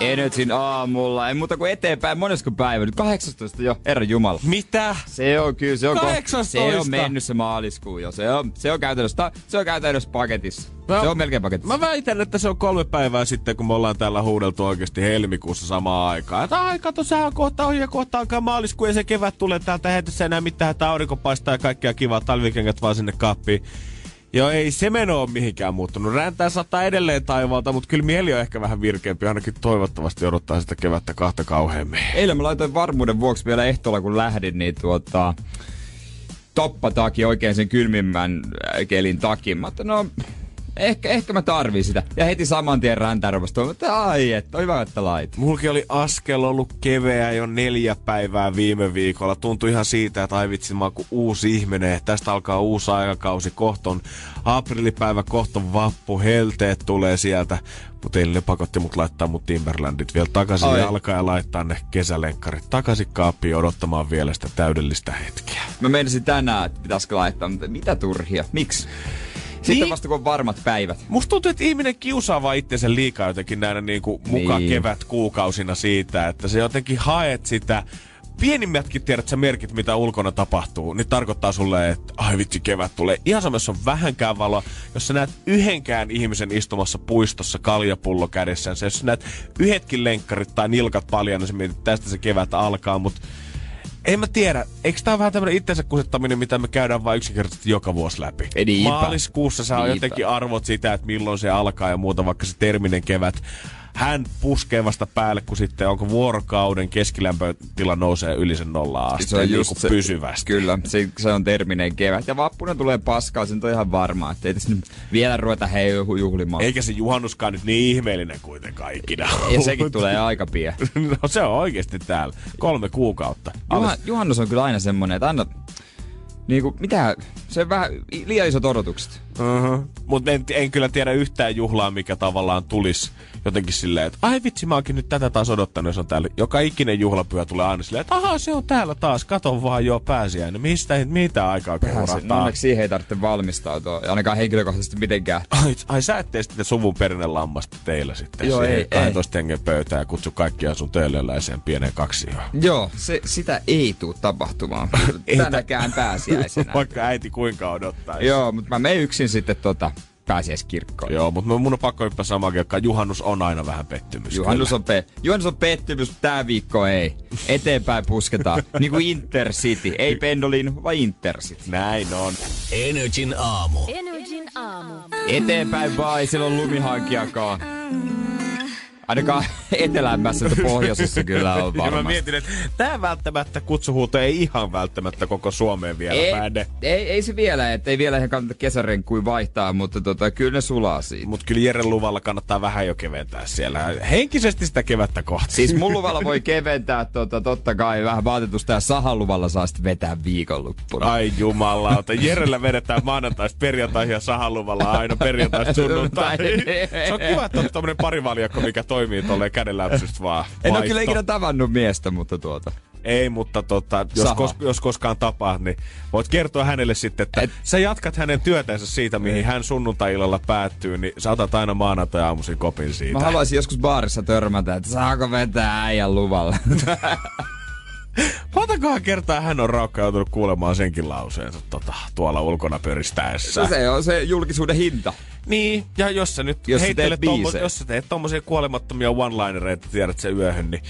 Energin aamulla. Ei muuta kuin eteenpäin. Monesko päivä? Nyt 18 jo, herra Jumala. Mitä? Se on kyllä, se on, ko- 18? se on mennyt se maaliskuu jo. Se on, se on käytännössä, se on käytännössä paketissa. No, se on melkein paketissa. Mä väitän, että se on kolme päivää sitten, kun me ollaan täällä huudeltu oikeasti helmikuussa samaan aikaan. Että ai, kato, sehän on kohta ohi ja kohta alkaa maaliskuu ja se kevät tulee täältä heitessä enää mitään, että aurinko paistaa ja kaikkea kivaa talvikengät vaan sinne kaappiin. Joo, ei se meno ole mihinkään muuttunut. Räntää saattaa edelleen taivaalta, mutta kyllä mieli on ehkä vähän virkeämpi. Ainakin toivottavasti odottaa sitä kevättä kahta kauheammin. Eilen mä laitoin varmuuden vuoksi vielä ehtoolla, kun lähdin, niin tuota, toppataki oikein sen kylmimmän äh, kelin takin. Mä no, ehkä, ehkä mä tarvin sitä. Ja heti saman tien räntärupasta että ai, että on hyvä, että lait. Mulki oli askel ollut keveä jo neljä päivää viime viikolla. Tuntui ihan siitä, että ai vitsi, mä oon uusi ihminen. Tästä alkaa uusi aikakausi. Kohton aprillipäivä, kohton vappu, helteet tulee sieltä. Mutta eilen ne pakotti mut laittaa mut Timberlandit vielä takaisin Ai. ja alkaa ja laittaa ne kesälenkkarit takaisin kaappiin odottamaan vielä sitä täydellistä hetkeä. Mä menisin tänään, että pitäisikö laittaa, mutta mitä turhia? Miksi? Sitten Niin. vasta kun on varmat päivät. Musta tuntuu, että ihminen kiusaa vaan itsensä liikaa jotenkin näinä niinku muka Niin. kevät kuukausina siitä, että se jotenkin haet sitä pienimmätkin tiedät sä merkit, mitä ulkona tapahtuu, niin tarkoittaa sulle, että ai vitsi, kevät tulee. Ihan sama, jos on vähänkään valoa, jos sä näet yhdenkään ihmisen istumassa puistossa kaljapullo kädessään, jos sä näet yhetkin lenkkarit tai nilkat paljon, niin sä mietit, että tästä se kevät alkaa, mutta en mä tiedä, eikö tää ole vähän tämmönen itsensä kusettaminen, mitä me käydään vain yksinkertaisesti joka vuosi läpi? Ei niinpä. Maaliskuussa sä jotenkin arvot sitä, että milloin se alkaa ja muuta, vaikka se terminen kevät. Hän puskee vasta päälle, kun sitten onko vuorokauden keskilämpötila nousee yli sen nolla asteen niin kuin pysyvästi. Kyllä, se, se on terminen kevät. Ja vappuna tulee paskaa, se nyt on ihan varmaa. Että ei tässä nyt vielä ruveta hei juhlimaan. Eikä se juhannuskaan nyt niin ihmeellinen kuitenkaan ikinä Ja sekin tulee aika pian. no se on oikeasti täällä. Kolme kuukautta. Juha, juhannus on kyllä aina semmonen, että aina... Niinku, mitä? Se on vähän liian isot odotukset. Uh-huh. Mutta en, en kyllä tiedä yhtään juhlaa, mikä tavallaan tulisi jotenkin silleen, että ai vitsi, mä oonkin nyt tätä taas odottanut, jos on täällä. Joka ikinen juhlapyhä tulee aina silleen, että ahaa, se on täällä taas, kato vaan jo pääsiäinen. Mistä ei mitä aikaa Se, kurahtaa. onneksi siihen ei tarvitse valmistautua, ja ainakaan henkilökohtaisesti mitenkään. Ai, ai sä et tee sitten suvun perinnelammasta teillä sitten. Joo, siihen ei, 12 hengen pöytään ja kutsu kaikkia sun töölöläiseen pieneen kaksioon. Joo, se, sitä ei tule tapahtumaan. Tänäkään pääsiäisenä. Vaikka äiti kuinka odottaa. Joo, mutta mä menen yksin sitten tota pääsiäiskirkkoon. Joo, mutta mun on pakko hyppää samaan aikaan. Juhannus on aina vähän pettymys. Juhannus on, pe- Juhannus on pettymys, mutta tää viikko ei. Eteenpäin pusketaan. niin kuin Intercity. Ei Pendolin, vaan Intercity. Näin on. Energin aamu. Energin aamu. Eteenpäin vaan, ei siellä ole lumihankiakaan. Ainakaan etelämmässä että pohjoisessa kyllä on Ja mä varmasti. mietin, että tää välttämättä kutsuhuuto ei ihan välttämättä koko Suomeen vielä Ei, päde. ei, ei, se vielä, että ei vielä ihan kannata kesärenkuin vaihtaa, mutta tota, kyllä ne sulaa siitä. Mut kyllä Jeren luvalla kannattaa vähän jo keventää siellä. Henkisesti sitä kevättä kohti. Siis mun luvalla voi keventää tota, totta kai vähän vaatetusta ja sahan luvalla saa sitten vetää viikonloppuna. Ai jumalauta. Jerellä vedetään maanantaista perjantaihin ja sahan luvalla aina perjantaista sunnuntaihin. Se on kiva, että on tommonen parivaljakko, mikä toimii tolleen kädenläpsystä vaan. En ole kyllä ikinä tavannut miestä, mutta tuota. Ei, mutta tota, jos, kos, jos koskaan tapaa, niin voit kertoa hänelle sitten, että Et- sä jatkat hänen työtänsä siitä, mihin hän sunnuntai-illalla päättyy, niin sä otat aina maanantai-aamuisin kopin siitä. Mä haluaisin joskus baarissa törmätä, että saako vetää äijän luvalla. Montakohan kertaa hän on raukka joutunut kuulemaan senkin lauseensa tota, tuolla ulkona pöristäessä. se on se julkisuuden hinta. Niin, ja jos sä nyt Jos heittelet teet tommo, jos sä teet tommosia kuolemattomia one-linereita, tiedät sen yöhön, niin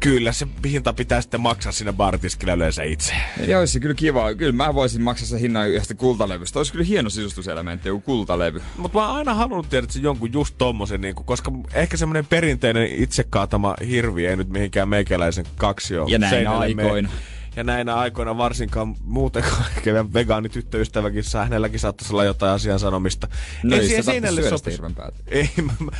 kyllä se hinta pitää sitten maksaa siinä baaritiskillä yleensä itse. Ja olisi kyllä kiva. Kyllä mä voisin maksaa sen hinnan yhdestä kultalevystä. Olisi kyllä hieno sisustuselementti, joku kultalevy. Mutta mä oon aina halunnut tiedä, että se jonkun just tommosen, niin koska ehkä semmoinen perinteinen itsekaatama hirvi ei nyt mihinkään meikäläisen kaksio Ja näin aikoina. mene. Ja näinä aikoina varsinkaan muutenkaan, kenen vegaanityttöystäväkin saa, hänelläkin saattaisi olla jotain asian sanomista. No ei siihen se päätä. Ei, mä, mä,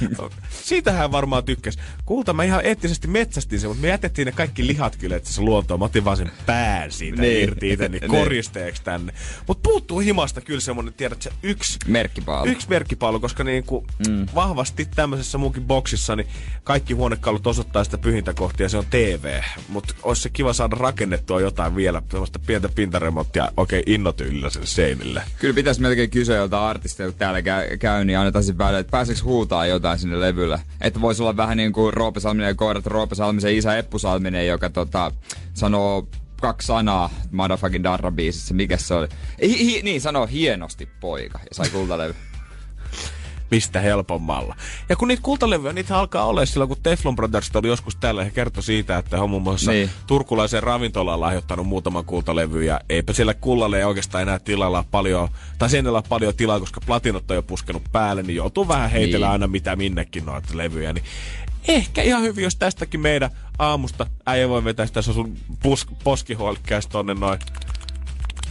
siitä hän varmaan tykkäsi. Kulta, mä ihan eettisesti metsästin sen, mutta me jätettiin ne kaikki lihat kyllä että se luontoon. Mä otin vaan sen pään siitä Niin. irti itse, niin Niin. koristeeksi tänne. Mutta puuttuu himasta kyllä semmonen, tiedät sä, yksi Merkkipaalu. Yksi merkkipaalu, koska niin kuin mm. vahvasti tämmöisessä munkin boksissa, niin kaikki huonekalut osoittaa sitä pyhintä kohtia ja se on TV. Mutta olisi se kiva saada rakennettua jotain vielä, semmoista pientä pintaremonttia oikein innotyylillä sen seinille. Kyllä pitäisi melkein kysyä joltain artisteilta, kun täällä käy, käy niin annetaan sen päälle, että pääseekö huutaa jotain sinne levylle. Että voisi olla vähän niin kuin Roope Salminen ja koirat Roope Salmisen isä Eppu Salminen, joka tota, sanoo kaksi sanaa Motherfucking Darra biisissä. Mikä se oli? Hi, hi, niin, sanoo hienosti poika ja sai kultalevy. Mistä helpommalla. Ja kun niitä kultalevyjä, niitä alkaa olla silloin, kun Teflon Brothers oli joskus täällä, he kertoi siitä, että he on muun muassa Niin. turkulaisen ravintolaan lahjoittanut muutaman kultalevy, ja eipä siellä kullalle ei oikeastaan enää tilalla paljon, tai sen ole paljon tilaa, koska platinot on jo puskenut päälle, niin joutuu vähän heitellä Niin. aina mitä minnekin noita levyjä, niin ehkä ihan hyvin, jos tästäkin meidän aamusta äijä voi vetää sitä sun pus, poskihuolikkäys tonne noin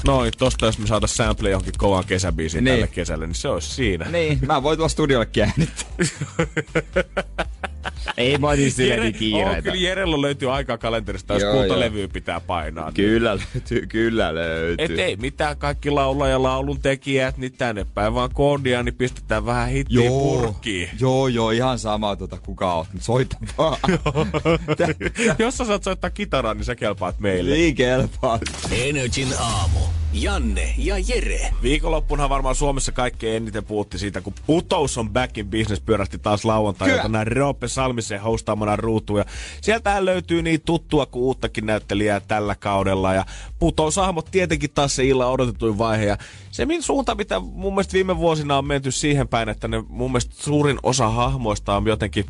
Noin, tosta jos me saada sample johonkin kovaan kesäbiisiin Niin. tälle kesälle, niin se olisi siinä. niin, mä voin tulla studiollekin äänittää. Ei mä niin silleen Jere, kiireitä. oh, kyllä Jerellä löytyy aikaa kalenterista, jos Joo, kultalevyä pitää painaa. Kyllä löytyy, kyllä löytyy. Et ei mitään, kaikki laula ja laulun tekijät, niin tänne päin vaan koodia, niin pistetään vähän hittiä Joo, purkkiin. joo, joo, ihan sama tota, kuka oot, mutta soita vaan. Jos sä saat soittaa kitaraa, niin sä kelpaat meille. Niin kelpaa. Energin aamu. Janne ja Jere. Viikonloppunahan varmaan Suomessa kaikkein eniten puhutti siitä, kun Putous on back in business pyörähti taas lauantai, Kyllä. jota näin Roope Salmisen hostaamana ruutuun. Ja sieltähän löytyy niin tuttua kuin uuttakin näyttelijää tällä kaudella. Ja Putous-hahmot tietenkin taas se illan odotetuin vaihe. Ja se min suunta, mitä mun mielestä viime vuosina on menty siihen päin, että ne mun mielestä suurin osa hahmoista on jotenkin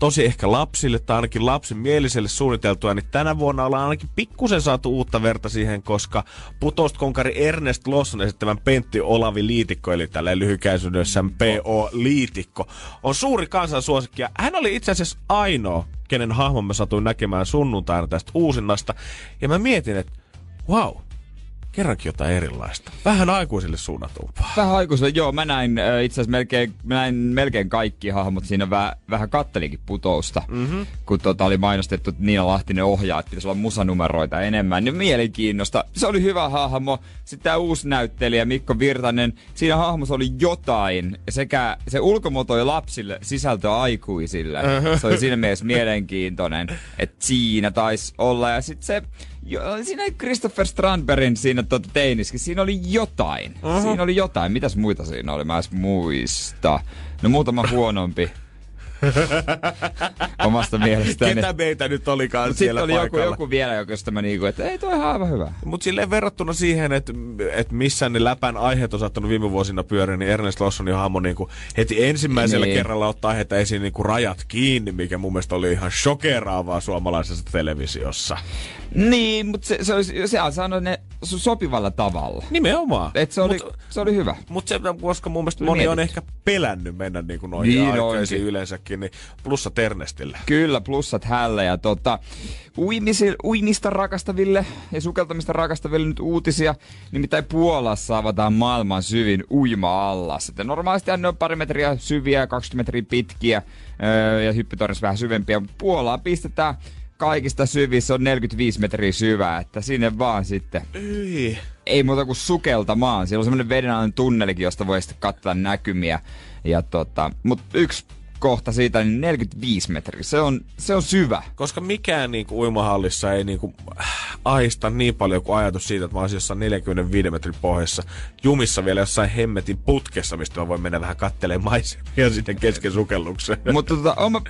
tosi ehkä lapsille tai ainakin lapsen mieliselle suunniteltua, niin tänä vuonna ollaan ainakin pikkusen saatu uutta verta siihen, koska putouskonkari Ernest Losson esittävän Pentti Olavi Liitikko, eli tällä lyhykäisyydessä P.O. Liitikko, on suuri kansansuosikki. Ja hän oli itse asiassa ainoa, kenen hahmon mä satuin näkemään sunnuntaina tästä uusinnasta. Ja mä mietin, että wow, kerrankin jotain erilaista. Vähän aikuisille suunnatumpaa. Vähän aikuiselle, joo, mä näin äh, itse asiassa melkein, mä näin melkein kaikki hahmot siinä väh, vähän kattelinkin putousta, mm-hmm. kun tota oli mainostettu, että Niina Lahtinen ohjaa, että pitäisi olla musanumeroita enemmän, niin mielenkiinnosta. Se oli hyvä hahmo. Sitten tämä uusi näyttelijä Mikko Virtanen, siinä hahmossa oli jotain, sekä se ulkomotoi lapsille, sisältö aikuisille. Se oli siinä mielessä mielenkiintoinen, että siinä taisi olla. Ja sitten se, jo, siinä oli Christopher Strandbergin siinä tota, teiniskin, siinä oli jotain. Uh-huh. Siinä oli jotain. Mitäs muita siinä oli? Mä muista. No muutama huonompi. Omasta mielestäni. Ketä meitä nyt olikaan Mut sitten siellä oli joku, paikalla? joku vielä, josta mä niinku, että ei toi ihan aivan hyvä. Mutta silleen verrattuna siihen, että et missä ne läpän aiheet on saattanut viime vuosina pyöriä, niin Ernest Lawsonin hahmo niinku heti ensimmäisellä Niin. niin. kerralla ottaa aiheita esiin niinku rajat kiinni, mikä mun mielestä oli ihan shokeraavaa suomalaisessa televisiossa. Niin, mutta se, se, olisi, se on saanut ne sopivalla tavalla. Nimenomaan. Et se, oli, Mut, se oli hyvä. mut se, koska mun mielestä moni on ehkä pelännyt mennä noihin Niin niin aikeisiin onkin. yleensäkin, niin plussa Ternestille. Kyllä, plussat hälle ja tota, uimisi, uimista rakastaville ja sukeltamista rakastaville nyt uutisia. Nimittäin Puolassa avataan maailman syvin uima-allas. Että normaalisti ne on pari metriä syviä, 20 metriä pitkiä öö, ja hyppytornissa vähän syvempiä. Mutta Puolaan pistetään kaikista syvissä on 45 metriä syvää, että sinne vaan sitten Yi. ei muuta kuin sukeltamaan. Siellä on semmoinen vedenalainen tunnelikin, josta voi sitten katsoa näkymiä. Ja tota, mutta yksi kohta siitä, niin 45 metriä. Se on, se on syvä. Koska mikään niinku uimahallissa ei niinku äh, ahista niin paljon kuin ajatus siitä, että mä olisin jossain 45 metrin pohjassa jumissa vielä jossain hemmetin putkessa, mistä mä voin mennä vähän kattelemaan maisemia sinne kesken sukellukseen. Mutta tota, on mä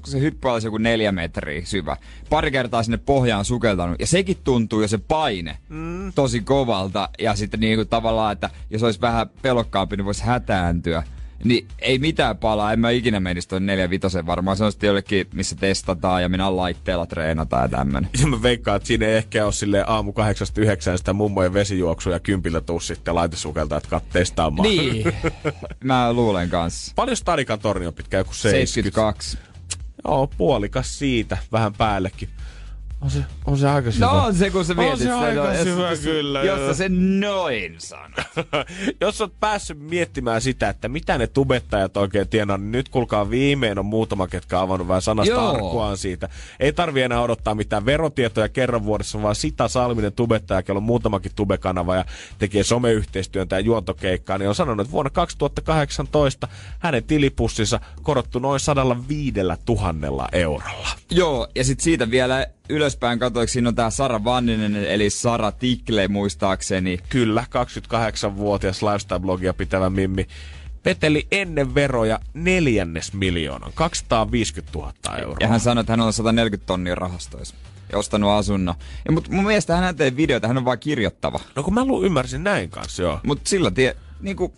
Kun se hyppy olisi joku neljä metriä syvä. Pari kertaa sinne pohjaan sukeltanut. Ja sekin tuntuu jo se paine mm. tosi kovalta. Ja sitten niinku tavallaan, että jos olisi vähän pelokkaampi, niin voisi hätääntyä. Niin ei mitään palaa, en mä ikinä menisi tuon neljä vitosen varmaan. Se on sitten jollekin, missä testataan ja minä laitteella treenataan ja tämmönen. Ja mä veikkaan, että siinä ei ehkä ole silleen aamu kahdeksasta yhdeksään sitä mummojen vesijuoksua ja kympillä tuu sitten laitesukelta, että kat testaamaan. Niin, mä luulen kanssa. Paljon Stadikan torni on pitkä, joku 70. 72. Joo, puolikas siitä, vähän päällekin. On se, on se aika syvä. No on se, kun sä mietit se sitä, aika no, jos- syvä jos- kyllä, Jos sä sen noin sanot. Jos oot päässyt miettimään sitä, että mitä ne tubettajat oikein tienaa, niin nyt kuulkaa viimein on muutama, ketkä on avannut vähän sanasta Joo. arkkuaan siitä. Ei tarvi enää odottaa mitään verotietoja kerran vuodessa, vaan Sita Salminen tubettaja, kello on muutamakin tubekanava ja tekee someyhteistyön tai juontokeikkaa, niin on sanonut, että vuonna 2018 hänen tilipussinsa korottu noin 105 000 eurolla. Joo, ja sitten siitä vielä ylöspäin katsoiksi, siinä on tää Sara Vanninen, eli Sara Tikle muistaakseni. Kyllä, 28-vuotias lifestyle-blogia pitävä Mimmi peteli ennen veroja neljännes miljoonan, 250 000 euroa. Ja hän sanoi, että hän on 140 tonnia rahastoissa ja ostanut asunnon. Ja mut mun mielestä hän tee videoita, hän on vaan kirjoittava. No kun mä lu- ymmärsin näin kanssa, joo. Mut sillä tie, niinku,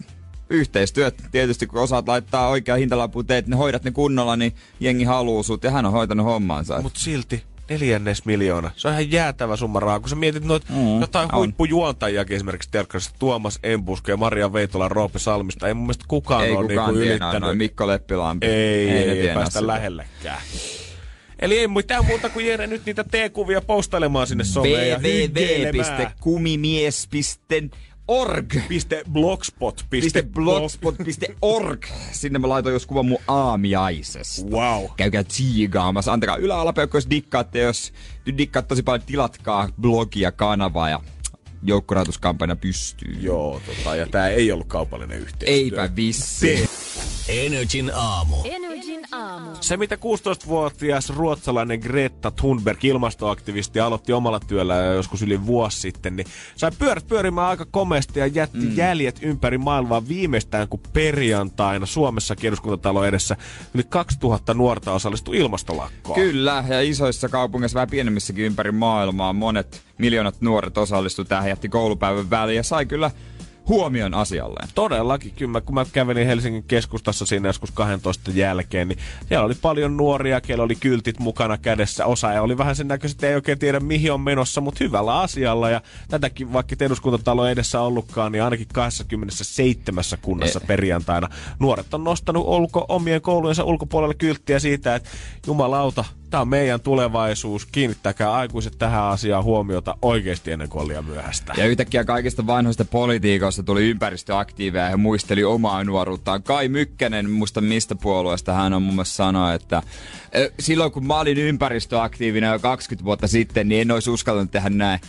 yhteistyöt tietysti, kun osaat laittaa oikea hintalappu, teet ne, hoidat ne kunnolla, niin jengi haluu sut ja hän on hoitanut hommansa. Mut silti neljännes miljoona. Se on ihan jäätävä summa rahaa, kun sä mietit noit Mm, jotain on. huippujuontajiakin esimerkiksi Terkkarista, Tuomas Embuske ja Maria Veitola, Roope Salmista. Ei mun mielestä kukaan ei ole kukaan niinku ylittänyt. noin Mikko Leppilampi. Ei, ei, ei, päästä sitä. lähellekään. Eli ei mitään muuta kuin Jere nyt niitä T-kuvia postailemaan sinne someen ja www.kumimies.org Piste blogspot. Piste blogspot.org. Sinne mä laitoin jos kuvan mun aamiaisesta. Wow. Käykää tsiigaamassa. Antakaa yläalapeukko, jos dikkaatte. Jos dikkaat tosi paljon, tilatkaa blogia, kanavaa ja joukkorahoituskampanja pystyy. Joo, tota, ja tää ei ollut kaupallinen yhteistyö. Eipä vissi. Energin aamu. Energin aamu. Se, mitä 16-vuotias ruotsalainen Greta Thunberg, ilmastoaktivisti, aloitti omalla työllä joskus yli vuosi sitten, niin sai pyörät pyörimään aika komeasti ja jätti mm. jäljet ympäri maailmaa viimeistään kuin perjantaina Suomessa eduskuntatalon edessä yli 2000 nuorta osallistui ilmastolakkoon. Kyllä, ja isoissa kaupungeissa, vähän pienemmissäkin ympäri maailmaa, monet miljoonat nuoret osallistu tähän, jätti koulupäivän väliin ja sai kyllä huomion asialleen. Todellakin, kyllä kun mä kävelin Helsingin keskustassa siinä joskus 12 jälkeen, niin siellä oli paljon nuoria, kello oli kyltit mukana kädessä, osa ja oli vähän sen näköistä, että ei oikein tiedä mihin on menossa, mutta hyvällä asialla ja tätäkin vaikka eduskuntatalo edessä ollutkaan, niin ainakin 27 kunnassa Eh. perjantaina nuoret on nostanut ulko, omien koulujensa ulkopuolelle kylttiä siitä, että jumalauta, tämä on meidän tulevaisuus, kiinnittäkää aikuiset tähän asiaan huomiota oikeasti ennen kuin liian myöhäistä. Ja yhtäkkiä kaikista vanhoista politiikoista tuli ympäristöaktiiveja ja muisteli omaa nuoruuttaan. Kai Mykkänen, muista mistä puolueesta hän on mun mielestä sanoa, että silloin kun mä olin ympäristöaktiivinen jo 20 vuotta sitten, niin en olisi uskaltanut tehdä näin.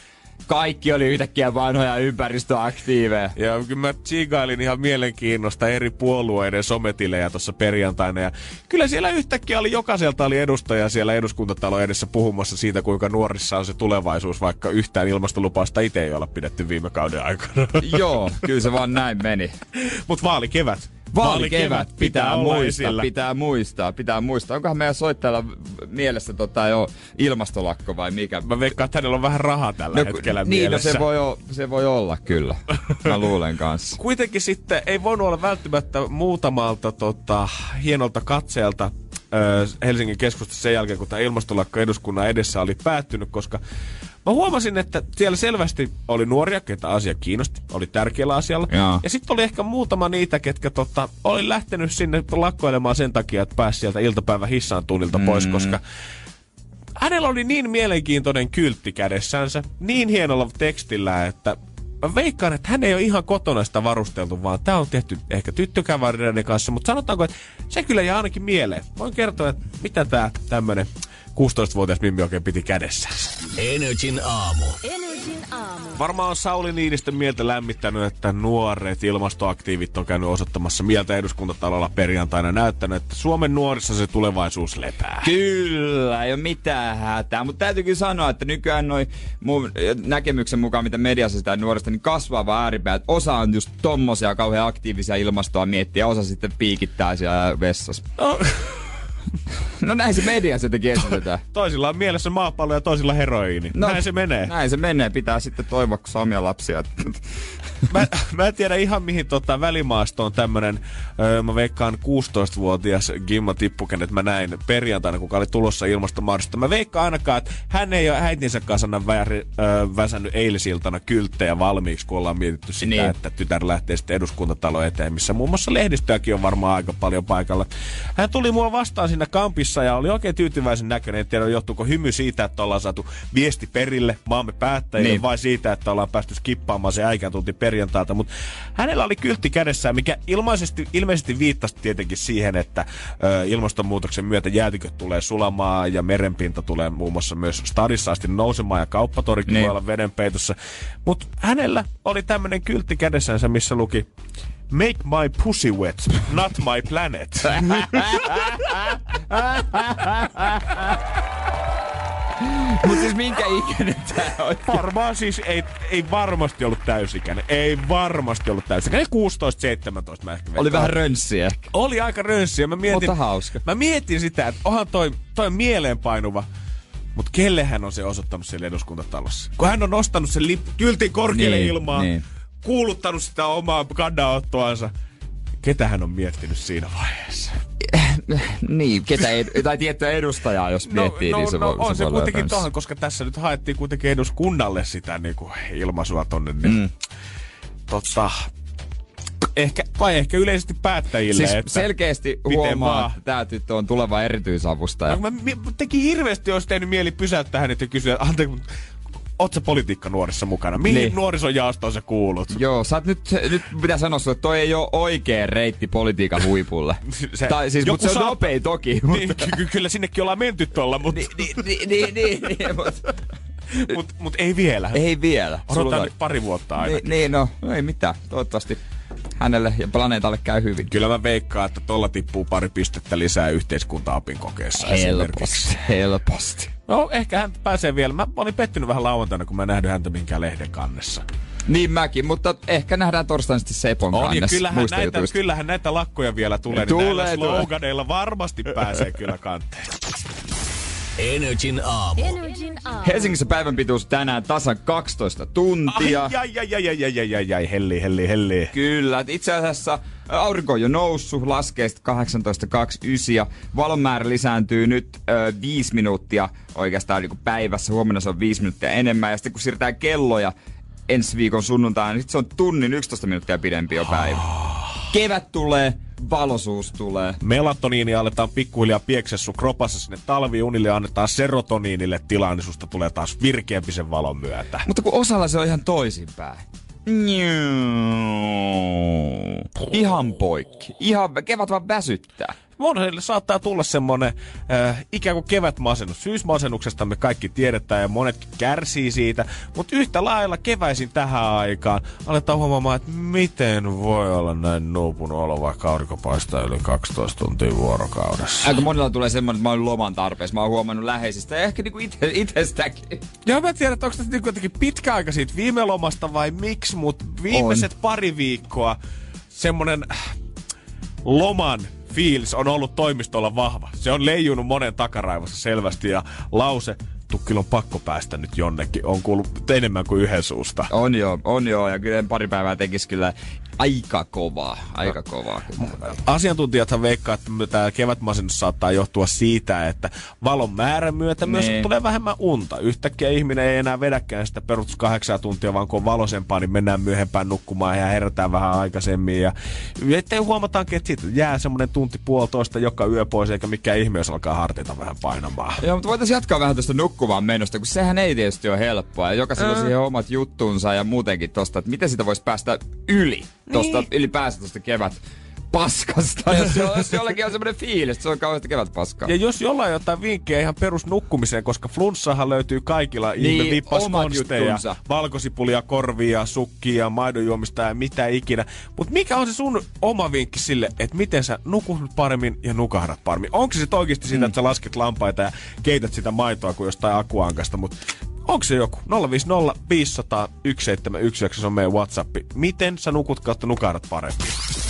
Kaikki oli yhtäkkiä vanhoja ympäristöaktiiveja. Ja kyllä mä tsiigailin ihan mielenkiinnosta eri puolueiden sometilejä tuossa perjantaina. Ja kyllä siellä yhtäkkiä oli, jokaiselta oli edustaja siellä eduskuntatalon edessä puhumassa siitä, kuinka nuorissa on se tulevaisuus, vaikka yhtään ilmastolupausta itse ei olla pidetty viime kauden aikana. Joo, kyllä se vaan näin meni. Mutta vaalikevät. Vaalikevät pitää muistaa, esillä. pitää muistaa, pitää muistaa. Onkohan meidän soittajalla mielessä tota jo ilmastolakko vai mikä? Mä veikkaan, että hänellä on vähän rahaa tällä No, hetkellä niin, mielessä. no se voi, o- se voi olla kyllä. Mä luulen kanssa. Kuitenkin sitten ei voinut olla välttämättä muutamalta tota, hienolta katseelta Helsingin keskustassa sen jälkeen, kun tämä ilmastolakko eduskunnan edessä oli päättynyt, koska mä huomasin, että siellä selvästi oli nuoria, ketä asia kiinnosti, oli tärkeällä asialla. Joo. Ja sitten oli ehkä muutama niitä, ketkä tota, oli lähtenyt sinne lakkoilemaan sen takia, että pääsi sieltä iltapäivän hissaan tunnilta pois, koska hänellä oli niin mielenkiintoinen kyltti kädessänsä, niin hienolla tekstillä, että mä veikkaan, että hän ei ole ihan kotona sitä varusteltu, vaan tämä on tehty ehkä tyttökäväreiden kanssa, mutta sanotaanko, että se kyllä jää ainakin mieleen. Voin kertoa, että mitä tämä tämmönen 16-vuotias Mimmi oikein piti kädessään. Energin aamu. Energin aamu. Varmaan on Sauli Niinistön mieltä lämmittänyt, että nuoret ilmastoaktiivit on käynyt osoittamassa mieltä eduskuntatalolla perjantaina näyttänyt, että Suomen nuorissa se tulevaisuus lepää. Kyllä, ei ole mitään hätää. Mutta täytyy kyllä sanoa, että nykyään noin mun näkemyksen mukaan, mitä mediassa sitä nuorista, niin kasvava ääripäät. Osa on just tommosia kauhean aktiivisia ilmastoa miettiä, osa sitten piikittää siellä vessassa. No, No näin se mediassa jotenkin esitetään. toisilla on mielessä maapallo ja toisilla heroiini. No, näin se menee. Näin se menee. Pitää sitten toivoa, kun omia lapsia. mä, mä en tiedä ihan mihin tota välimaasto on tämmönen, öö, mä veikkaan 16-vuotias Gimma Tippuken, että mä näin perjantaina, kun oli tulossa ilmastomaarista. Mä veikkaan ainakaan, että hän ei ole äitinsä kanssa väri, öö, väsännyt eilisiltana kylttejä valmiiksi, kun ollaan mietitty sitä, niin. että tytär lähtee sitten eduskuntatalo eteen, missä muun muassa lehdistöäkin on varmaan aika paljon paikalla. Hän tuli mua vastaan siinä kampissa ja oli oikein tyytyväisen näköinen. En tiedä, johtuuko hymy siitä, että ollaan saatu viesti perille maamme päättäjille niin. vai siitä, että ollaan päästy skippaamaan se äikän tunti perjantailta. Mutta hänellä oli kyltti kädessään, mikä ilmeisesti, ilmeisesti viittasi tietenkin siihen, että ö, ilmastonmuutoksen myötä jäätiköt tulee sulamaan ja merenpinta tulee muun muassa myös stadissa asti nousemaan ja kauppatorikin niin. voi olla vedenpeitossa. Mutta hänellä oli tämmöinen kyltti kädessänsä, missä luki Make my pussy wet, not my planet. Mut siis minkä ikäinen tää on? Varmaan siis ei, ei varmasti ollut täysikäinen. Ei varmasti ollut täysikäinen. 16-17 mä ehkä Oli vähän rönssiä. Oli aika rönssiä. Mä mietin, Mutta hauska. Mä mietin sitä, että onhan toi, toi mieleenpainuva. Mutta kelle hän on se osoittanut siellä eduskuntatalossa? Kun hän on nostanut sen lip- kyltin korkealle niin, ilmaan, niin. kuuluttanut sitä omaa kannanottoansa. Ketä hän on miettinyt siinä vaiheessa? niin, ketä ed- tai tiettyä edustajaa, jos no, miettii, no, niin se no, voi on se, voi kuitenkin olla tuohon, koska tässä nyt haettiin kuitenkin eduskunnalle sitä niin kuin ilmaisua tonne. Niin, mm. Totta, ehkä, vai ehkä yleisesti päättäjille. Siis että selkeästi huomaa, että tämä tyttö on tuleva erityisavustaja. No, mä, mä, teki hirveästi olisi tehnyt mieli pysäyttää hänet ja kysyä, että anteeksi, oot sä politiikka nuorissa mukana? Mihin niin. nuorisojaostoon sä kuulut? Joo, sä oot nyt, nyt pitää sanoa sulle, että toi ei ole oikea reitti politiikan huipulle. se, tai siis, mutta se on saa... nopea toki. Niin, mutta... ky- kyllä sinnekin ollaan menty tuolla, mutta... niin, niin, niin, niin, niin, mutta... Mut, mut ei vielä. Ei vielä. Odotetaan nyt pari vuotta aina. Niin, niin, no, no ei mitään. Toivottavasti hänelle ja planeetalle käy hyvin. Kyllä mä veikkaan, että tolla tippuu pari pistettä lisää yhteiskunta-opin kokeessa Helposti, helposti. No, ehkä hän pääsee vielä. Mä olin pettynyt vähän lauantaina, kun mä en nähnyt häntä minkään lehden kannessa. Niin mäkin, mutta ehkä nähdään torstaina sitten Sepon On, kannessa. kyllähän näitä, kyllähän näitä lakkoja vielä tulee. Tulee, niin näillä tulee. sloganeilla varmasti pääsee kyllä kanteen. Energin aamu. Energin aamu. Helsingissä päivän pituus tänään tasan 12 tuntia. Ai, ai, ai, ai, ai, ai, ai, ai, ai, helli, helli, helli. Kyllä, itse asiassa aurinko on jo noussut, laskee sitten 18.29 ja valon määrä lisääntyy nyt ö, 5 minuuttia oikeastaan niin päivässä. Huomenna se on 5 minuuttia enemmän ja sitten kun siirretään kelloja ensi viikon sunnuntaina, niin sit se on tunnin 11 minuuttia pidempi jo päivä. Kevät tulee, valoisuus tulee. Melatoniini aletaan pikkuhiljaa piekseä sun kropassa sinne talviunille ja annetaan serotoniinille tilaa, niin susta tulee taas virkeämpi sen valon myötä. Mutta kun osalla se on ihan toisinpäin. Ihan poikki. Ihan kevät vaan väsyttää. Monelle saattaa tulla semmonen äh, ikään kuin kevätmasennus. Syysmasennuksesta me kaikki tiedetään ja monet kärsii siitä, mutta yhtä lailla keväisin tähän aikaan aletaan huomaamaan, että miten voi olla näin nuupun olo, vaikka aurinko paistaa yli 12 tuntia vuorokaudessa. Aika monella tulee semmoinen, että mä oon loman tarpeessa. Mä oon huomannut läheisistä ja ehkä niinku ite, itsestäkin. Ja mä en tiedä, että onko tässä niinku jotenkin pitkä aika siitä viime lomasta vai miksi, mutta viimeiset on. pari viikkoa semmonen äh, loman fiilis on ollut toimistolla vahva. Se on leijunut monen takaraivossa selvästi ja lause, tukkil on pakko päästä nyt jonnekin, on kuullut enemmän kuin yhden suusta. On joo, on joo. Ja kyllä pari päivää tekisi kyllä aika kovaa. Aika kovaa. Asiantuntijathan veikkaa, että tämä kevätmasennus saattaa johtua siitä, että valon määrän myötä myös Niin. tulee vähemmän unta. Yhtäkkiä ihminen ei enää vedäkään sitä perustus kahdeksaa tuntia, vaan kun on valosempaa, niin mennään myöhempään nukkumaan ja herätään vähän aikaisemmin. Ja ettei huomataankin, että siitä jää semmoinen tunti puolitoista joka yö pois, eikä mikään ihme, jos alkaa hartita vähän painamaan. Joo, mutta voitaisiin jatkaa vähän tuosta nukkuvaan menosta, kun sehän ei tietysti ole helppoa. Ja jokaisella on siihen omat juttunsa ja muutenkin tosta, että miten sitä voisi päästä yli. Tosta, Niin. ylipäänsä tosta kevät paskasta, jos, jo- jos jollakin on semmoinen fiilis, että se on kauheasti kevät paskaa. Ja jos jollain on jotain vinkkejä ihan perus nukkumiseen, koska flunssahan löytyy kaikilla Niin, ihme vippaskonsteja, valkosipulia, korvia, sukkia, maidonjuomista ja mitä ikinä. Mutta mikä on se sun oma vinkki sille, että miten sä nukut paremmin ja nukahdat paremmin? Onko se oikeasti sitä, että sä lasket lampaita ja keität sitä maitoa kuin jostain akuankasta, mutta onko se joku? 050 500 1719 se on meidän Whatsappi. Miten sä nukut kautta nukahdat paremmin?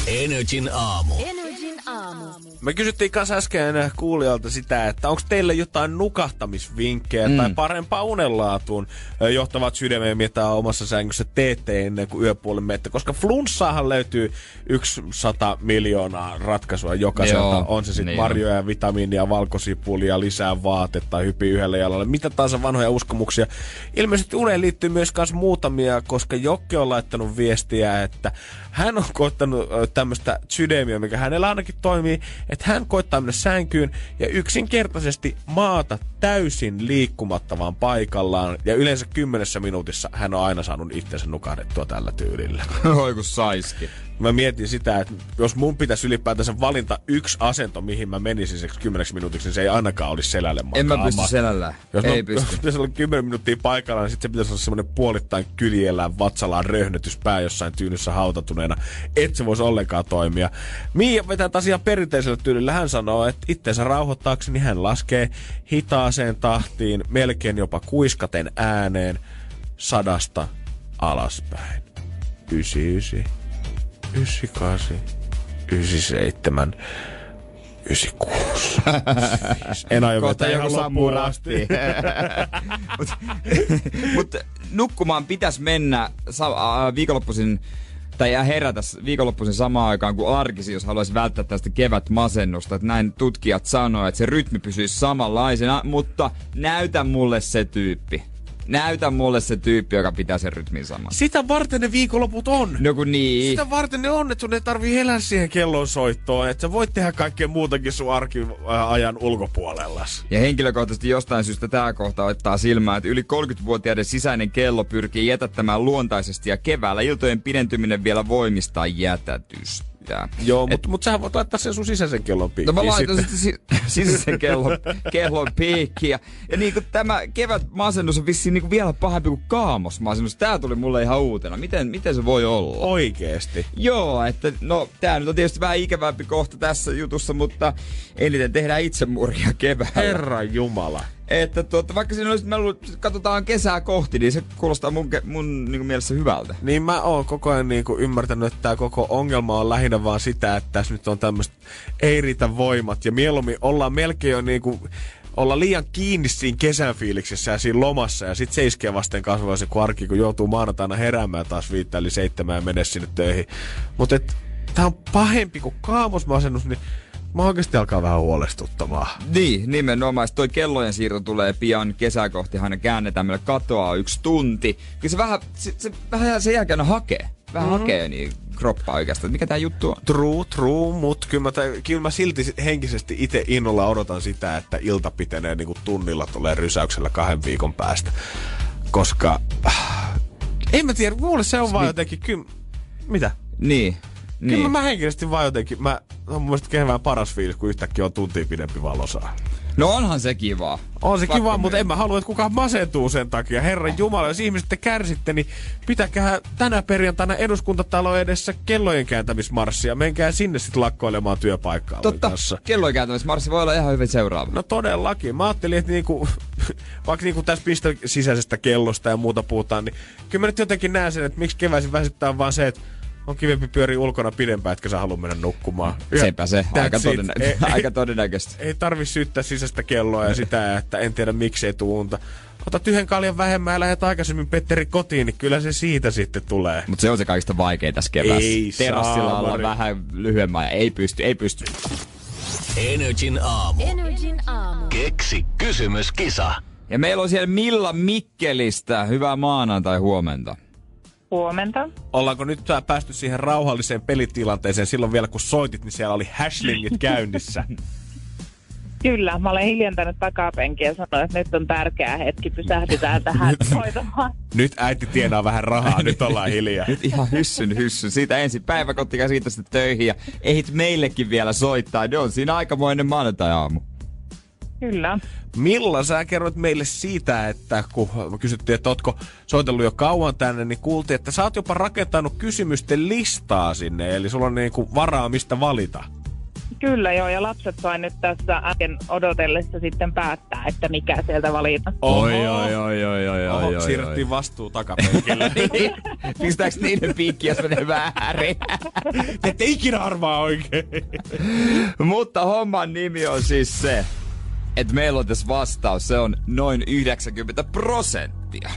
Energin aamu. Energin aamu. Me kysyttiin kanssa äsken kuulijoilta sitä, että onko teillä jotain nukahtamisvinkkejä mm. tai parempaa unenlaatuun johtavat sydämeen, mitä omassa sängyssä teette ennen kuin yöpuolen menette. Koska flunssaahan löytyy yksi sata miljoonaa ratkaisua jokaiselta. Joo, on se sitten niin marjoja, vitamiinia, valkosipulia, lisää vaatetta, hyppi yhdellä jalalla. Mitä tahansa vanhoja uskomuksia. Ilmeisesti uneen liittyy myös kans muutamia, koska Jokke on laittanut viestiä, että hän on koittanut tämmöistä sydämiä, mikä hänellä ainakin toimii, että hän koittaa mennä sänkyyn ja yksinkertaisesti maata täysin liikkumatta vaan paikallaan. Ja yleensä kymmenessä minuutissa hän on aina saanut itsensä nukahdettua tällä tyylillä. Oi kun saiskin. Mä mietin sitä, että jos mun pitäisi ylipäätänsä valinta yksi asento, mihin mä menisin seksi kymmeneksi minuutiksi, niin se ei ainakaan olisi selälle En mä pysty selällään. Jos Ei mä, pysty. Jos pitäisi olla 10 minuuttia paikalla, niin sitten se pitäisi olla semmoinen puolittain kyljellään vatsallaan röhnötyspää jossain tyynyssä hautatuneena. Et se voisi ollenkaan toimia. Miia vetää taas ihan perinteisellä tyylillä. Hän sanoo, että itseensä rauhoittaakseni hän laskee hitaaseen tahtiin, melkein jopa kuiskaten ääneen, sadasta alaspäin. 99, 98, 97, 96. En aio Kohta vetää joku sammuu. Mutta mut nukkumaan pitäisi mennä sa- äh, viikonloppuisin tai herätä viikonloppuisin samaan aikaan kuin arkisin, jos haluaisi välttää tästä kevätmasennusta. Että näin tutkijat sanoo, että se rytmi pysyisi samanlaisena, mutta näytä mulle se tyyppi. Näytä mulle se tyyppi, joka pitää sen rytmin saman. Sitä varten ne viikonloput on. No kun niin. Sitä varten ne on, että sun ei tarvii elää siihen kellon soittoon, että sä voit tehdä kaikkea muutakin sun arkiajan ulkopuolella. Ja henkilökohtaisesti jostain syystä tämä kohta ottaa silmään, että yli 30-vuotiaiden sisäinen kello pyrkii jätättämään luontaisesti ja keväällä iltojen pidentyminen vielä voimistaa jätätystä. Joo, mutta mut sähän voit laittaa sen sun sisäisen kellon No piikkiin mä laitan sitten. si- sisäisen kellon, kellon piikkiä. Ja niin kuin tämä kevät masennus on vissiin niin kuin vielä pahempi kuin kaamosmasennus. Tää tuli mulle ihan uutena. Miten, miten se voi olla? Oikeesti. Joo, että no tää nyt on tietysti vähän ikävämpi kohta tässä jutussa, mutta eniten tehdään itsemurhia keväällä. Herran jumala. Että tuota, vaikka siinä olisi, mä luulen, katsotaan kesää kohti, niin se kuulostaa mun, mun niin mielessä hyvältä. Niin mä oon koko ajan niinku ymmärtänyt, että tämä koko ongelma on lähinnä vaan sitä, että tässä nyt on tämmöistä ei riitä voimat. Ja mieluummin ollaan melkein jo niinku olla liian kiinni siinä kesän fiiliksessä ja siinä lomassa ja sitten se iskee vasten kasvaa se arki, kun joutuu maanantaina heräämään taas viittä eli seitsemään ja mennä sinne töihin. Mutta tää on pahempi kuin kaamosmasennus, niin mä oikeasti alkaa vähän huolestuttamaan. Niin, nimenomaan. Sitten toi kellojen siirto tulee pian kesää kohti, aina käännetään, meillä katoaa yksi tunti. Kyllä se vähän, se, se vähän sen jälkeen hakee. Vähän mm-hmm. hakee niin kroppaa oikeastaan. Mikä tää juttu on? True, true, mutta kyllä mä, kyllä mä silti henkisesti itse innolla odotan sitä, että ilta pitenee niin kuin tunnilla tulee rysäyksellä kahden viikon päästä. Koska, äh, en mä tiedä, mulle se on vaan jotenkin, kyllä, mitä? Niin. Kyllä Niin. mä henkisesti vaan jotenkin, mä, on mun mielestä paras fiilis, kun yhtäkkiä on tuntia pidempi valosaa. No onhan se kivaa. On se Pakko kiva, mutta en mä halua, että kukaan masentuu sen takia. Herran Jumala, jos ihmiset te kärsitte, niin pitäkää tänä perjantaina eduskuntatalo edessä kellojen kääntämismarssia. Menkää sinne sitten lakkoilemaan työpaikkaa Totta, kanssa. kellojen kääntämis Marssi voi olla ihan hyvin seuraava. No todellakin. Mä ajattelin, että niinku, vaikka niinku tässä pistä sisäisestä kellosta ja muuta puhutaan, niin kyllä mä nyt jotenkin näen sen, että miksi keväisin väsyttää vaan se, että on kivempi pyöriä ulkona pidempään, etkä sä halua mennä nukkumaan. Ja Sepä se, aika, todennä- Ei- ei- aika todennäköistä. Ei tarvi syyttää sisäistä kelloa ja sitä, että en tiedä miksi ei tuu unta. Otat yhden kaljan vähemmän ja lähdet aikaisemmin Petteri kotiin, niin kyllä se siitä sitten tulee. Mutta se on se kaikista vaikein tässä keväässä. Ei Terassilla olla vähän lyhyemmän ja ei pysty, ei pysty. Energin aamu. Energin aamu. Keksi kysymyskisa. Ja meillä on siellä Milla Mikkelistä. Hyvää maanantai huomenta. Huomenta. Ollaanko nyt päästy siihen rauhalliseen pelitilanteeseen silloin vielä kun soitit, niin siellä oli hashlingit käynnissä. Kyllä, mä olen hiljentänyt takapenkiä ja sanoin, että nyt on tärkeä hetki, pysähdytään tähän hoitamaan. Nyt äiti tienaa vähän rahaa, nyt ollaan hiljaa. Nyt ihan hyssyn hyssyn. Siitä ensin päiväkotiin ja siitä sitten töihin ja ehit meillekin vielä soittaa. Ne on siinä aikamoinen maanantai-aamu. Kyllä. Milla sä kerroit meille siitä, että kun kysyttiin, että ootko soitellut jo kauan tänne, niin kuultiin, että sä oot jopa rakentanut kysymysten listaa sinne, eli sulla on niinku varaa mistä valita. Kyllä joo, ja lapset sai nyt tässä äsken odotellessa sitten päättää, että mikä sieltä valitaan. Oi, oi, oi, oi, oi, Oho, oi, oi, siirrettiin oi. vastuu takapenkille. Pistääks niiden piikki, jos menee väärin? Te ette ikinä arvaa oikein. Mutta homman nimi on siis se, että meillä on tässä vastaus. Se on noin 90 prosenttia.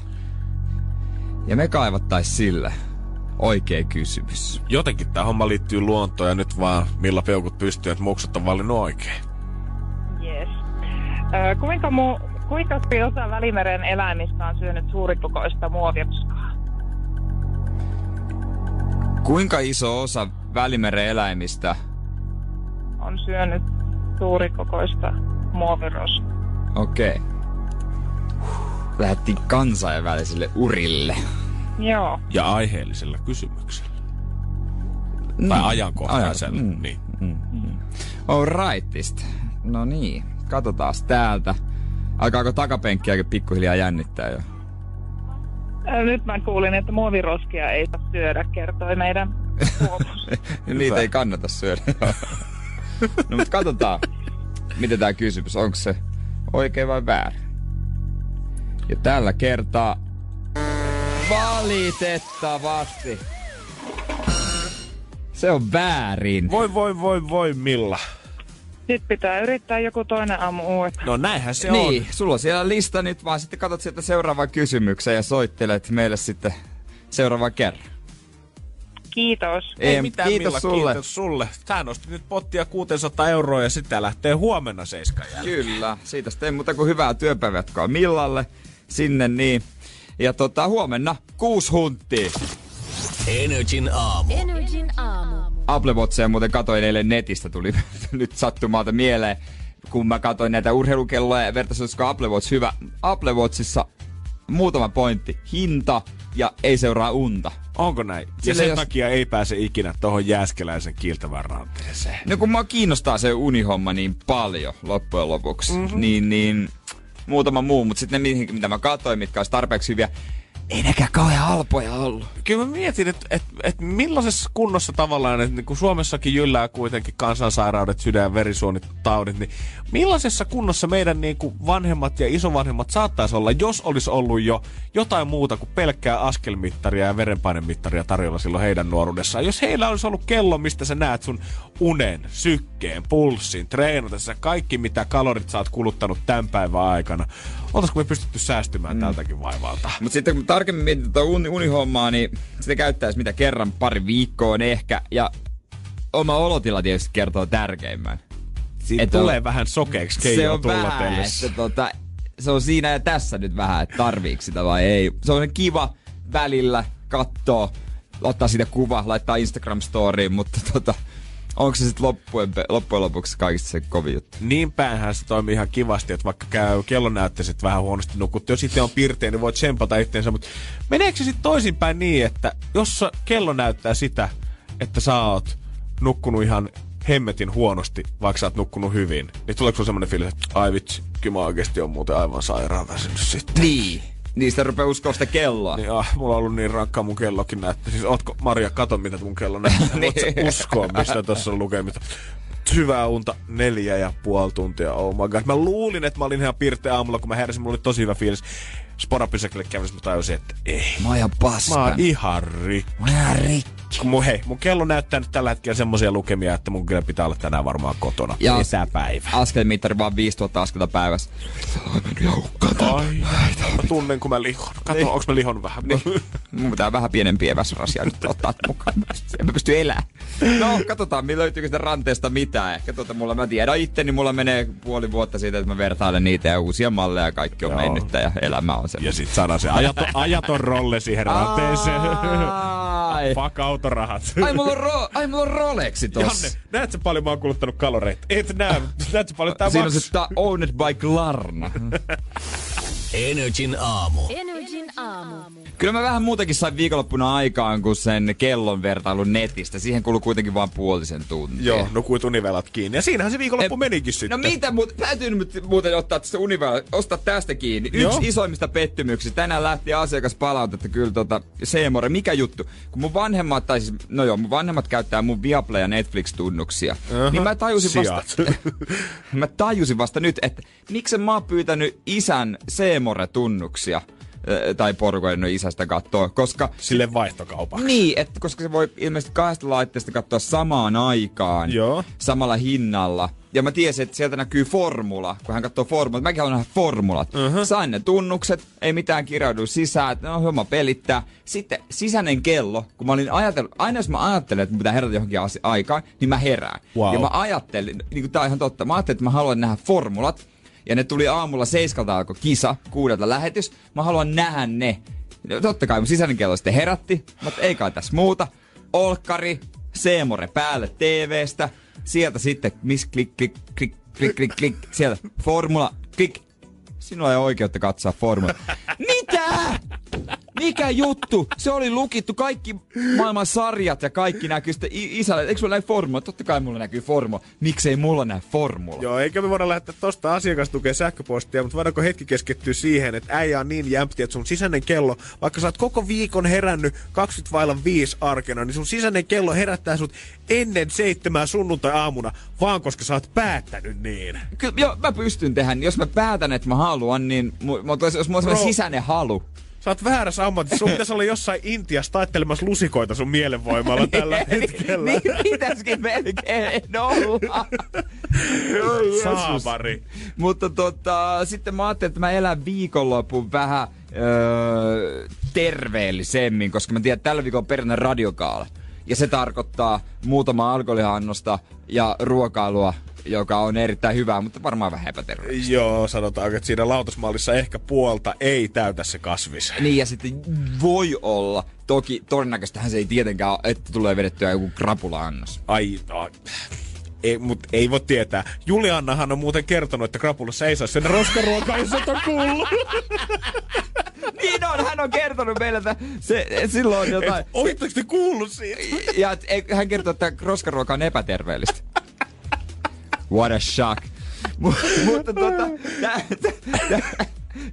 Ja me kaivattais sille oikea kysymys. Jotenkin tämä homma liittyy luontoon ja nyt vaan millä peukut pystyy, että muksut on valinnut oikein. Yes. Ö, kuinka, mu, kuinka suuri osa Välimeren eläimistä on syönyt suurikokoista muoviroskaa? Kuinka iso osa Välimeren eläimistä On syönyt suurikokoista muoviroskaa. Okei. Lähettiin kansainvälisille urille. Joo. Ja aiheellisella kysymyksellä. Tai ajankohtaisella. Ajan- mm. Niin. All rightist. No niin, katsotaan täältä. Alkaako takapenkkiäkin pikkuhiljaa jännittää jo? Nyt mä kuulin, että muoviroskia ei saa syödä, kertoi meidän. Niitä ei kannata syödä. no mutta katsotaan, miten tämä kysymys, onko se oikein vai väärin. Ja tällä kertaa valitettavasti se on väärin. Voi voi voi voi Milla. Sitten pitää yrittää joku toinen aamu uudestaan. No näinhän se niin, on. sulla on siellä lista nyt, vaan sitten katsot sieltä seuraavan kysymyksen ja soittelet meille sitten seuraavan kerran. Kiitos. Ei Em, mitään kiitos Milla, sulle. kiitos sulle. Sä nostit nyt pottia 600 euroa ja sitä lähtee huomenna seiskan jälkeen. Kyllä, siitä sitten ei muuta kuin hyvää työpäivätkoa Millalle sinne niin. Ja tota, huomenna kuusi hunttia. Energin aamu. Energin aamu. Apple Watchia muuten katoin eilen netistä, tuli nyt sattumalta mieleen, kun mä katsoin näitä urheilukelloja ja vertaisin, olisiko Apple Watch hyvä. Apple Watchissa muutama pointti. Hinta ja ei seuraa unta. Onko näin? Ja Sillä sen jos- takia ei pääse ikinä tohon jääskeläisen kiiltävään ranteeseen. No kun mua kiinnostaa se unihomma niin paljon loppujen lopuksi, mm-hmm. niin, niin muutama muu, mutta sitten ne, mihin- mitä mä katsoin, mitkä olisi tarpeeksi hyviä, ei nekään kauhean halpoja ollut. Kyllä mä mietin, että et, et millaisessa kunnossa tavallaan, että niin kun Suomessakin jyllää kuitenkin kansansairaudet, sydän- verisuonitaudit, niin millaisessa kunnossa meidän niin kuin vanhemmat ja isovanhemmat saattaisi olla, jos olisi ollut jo jotain muuta kuin pelkkää askelmittaria ja verenpainemittaria tarjolla silloin heidän nuoruudessaan. Jos heillä olisi ollut kello, mistä sä näet sun unen, sykkeen, pulssin, treenatessa, kaikki mitä kalorit sä oot kuluttanut tämän päivän aikana, oltaisiko me pystytty säästymään mm. tältäkin vaivalta? Mutta sitten kun tarkemmin mietin tuota uni, unihommaa, niin sitä käyttäisi mitä kerran pari viikkoon ehkä. Ja oma olotila tietysti kertoo tärkeimmän. Siitä Et tulee on- vähän sokeeksi se on vähän, että tota, se on siinä ja tässä nyt vähän, että tarviiko sitä vai ei. Se on kiva välillä kattoo, ottaa siitä kuva, laittaa Instagram-storiin, mutta tota, onko se sitten loppujen, loppujen lopuksi kaikista se kovin juttu? Niin päinhän se toimii ihan kivasti, että vaikka käy kellonäytteiset vähän huonosti nukuttu, jos itse on pirteä, niin voi tsempata itteensä, mutta meneekö se sitten toisinpäin niin, että jos kello näyttää sitä, että sä oot nukkunut ihan hemmetin huonosti, vaikka sä oot nukkunut hyvin, niin tuleeko sulla semmonen fiilis, että ai vitsi, kyllä mä oikeesti on muuten aivan sairaan väsynyt sitten. Niin. Niistä rupeaa uskoa sitä kelloa. Niin, ah, mulla on ollut niin rankkaa mun kellokin näyttää. Siis ootko, Maria, kato mitä mun kello näyttää. Voit Niin. uskoa, mistä tuossa on lukemista. Hyvää unta neljä ja puoli tuntia, oh my god. Mä luulin, että mä olin ihan pirteä aamulla, kun mä heräsin, mulla oli tosi hyvä fiilis. Sporapysäkille kävessä mä tajusin, että ei. Mä oon ihan Mä paskan. oon ihan rikki. Mä oon ihan rikki. Mun, hei, mun kello näyttää nyt tällä hetkellä semmosia lukemia, että mun kyllä pitää olla tänään varmaan kotona. Ja- Etäpäivä. Askelmittari vaan 5000 askelta päivässä. Ai, mä tunnen kun mä lihon. Kato, Niin. onks mä lihon vähän? Mun pitää vähän pienempiä eväsrasia nyt ottaa mukaan. En mä pysty elämään. No, katsotaan, milloin löytyykö sitä ranteesta mitään. Ehkä tuota, mulla, mä tiedän itse, niin mulla menee puoli vuotta siitä, että mä vertailen niitä ja uusia malleja. Kaikki on Joo. mennyttä ja elämä on se. Ja sit saadaan se ajaton, ajaton rolle siihen ranteeseen. Ai. Fuck autorahat. Ai, mulla on, ro- ai, mulla on Rolexi tossa. Janne, näet sä paljon mä oon kuluttanut kaloreita? Et näe. Näet sä paljon tää Siinä on maksaa? se ta- Owned by Klarna. Energin aamu. Energin aamu. Kyllä mä vähän muutenkin sain viikonloppuna aikaan kuin sen kellon vertailun netistä. Siihen kului kuitenkin vain puolisen tuntia. Joo, nukuit univelat kiinni. Ja siinähän se viikonloppu Eh, menikin sitten. No mitä muuta, täytyy nyt muuten ottaa tästä Univel, ostaa tästä kiinni. Yksi Joo. isoimmista pettymyksistä. Tänään lähti asiakaspalautetta kyllä tota, Seemore. Mikä juttu? Kun mun vanhemmat, tai siis, no joo, mun vanhemmat käyttää mun Viaplay ja Netflix-tunnuksia. Aha, Niin mä tajusin vasta, sijat. mä tajusin vasta nyt, että miksi mä oon pyytänyt isän Seemore-tunnuksia. Tai porukoiden isästä katsoa, koska Sille vaihtokaupaksi. niin, että koska se voi ilmeisesti kahdesta laitteesta katsoa samaan aikaan. Joo. Samalla hinnalla. Ja mä tiesin, että sieltä näkyy formula, kun hän katsoo formulat. Mäkin haluan nähdä formulat. Uh-huh. Sain ne tunnukset, ei mitään kirjaudu sisään, että no homma pelittää. Sitten sisäinen kello, kun mä olin ajatellut, aina jos mä ajattelen, että mun pitää herätä johonkin asi- aikaan, niin mä herään. Wow. Ja mä ajattelin, niin kuin tää on ihan totta, mä ajattelin, että mä haluan nähdä formulat. Ja ne tuli aamulla seiskalta alkoi kisa, kuudelta lähetys. Mä haluan nähdä ne. Totta kai mun sisäinen kello sitten herätti, mutta ei kai tässä muuta. Olkkari, Seemore päälle TVstä. Sieltä sitten, miss klik, klik, klik, klik, klik, klik. Sieltä formula, klik. Sinulla ei ole oikeutta katsoa formula. Mitä? Mikä juttu? Se oli lukittu kaikki maailman sarjat ja kaikki näkyy sitten isälle. Eikö sulla näy formula? Totta kai mulla näkyy formula. Miksei mulla näy formula? Joo, eikä me voida lähettää tosta asiakastukea sähköpostia, mutta voidaanko hetki keskittyä siihen, että äijä on niin jämpti, että sun sisäinen kello, vaikka sä oot koko viikon herännyt 20 vailla 5 arkena, niin sun sisäinen kello herättää sut ennen seitsemää sunnuntai-aamuna, vaan koska sä oot päättänyt niin. Kyllä, joo, mä pystyn tehdä. Jos mä päätän, että mä haluan, niin mu- mu- jos mulla on sisäinen halu. Sä oot väärässä ammatissa. Sun pitäisi olla jossain Intiassa taittelemassa lusikoita sun mielenvoimalla tällä hetkellä. niin pitäisikin melkein olla. Saamari. Mutta tota, sitten mä ajattelin, että mä elän viikonlopun vähän öö, terveellisemmin, koska mä tiedän, että tällä viikolla on perjantai radiokaala. Ja se tarkoittaa muutama alkoholiannosta ja ruokailua, joka on erittäin hyvää, mutta varmaan vähän epäterveellistä. Joo, sanotaanko, että siinä lautasmallissa ehkä puolta ei täytä se kasvis. Niin ja sitten voi olla, toki todennäköistähän se ei tietenkään ole, että tulee vedettyä joku krapula-annos. Ai, no, ei, mut ei voi tietää. Juliannahan on muuten kertonut, että krapulassa ei saa syödä roskaruokaa, jos et on kuullut. Niin on, hän on kertonut meille, että se, silloin jotain... Et, Oletteko te kuullut siitä? Ja et- hän kertoo, että roskaruoka on epäterveellistä. What a shock. Mu- mutta tota, tää, tää,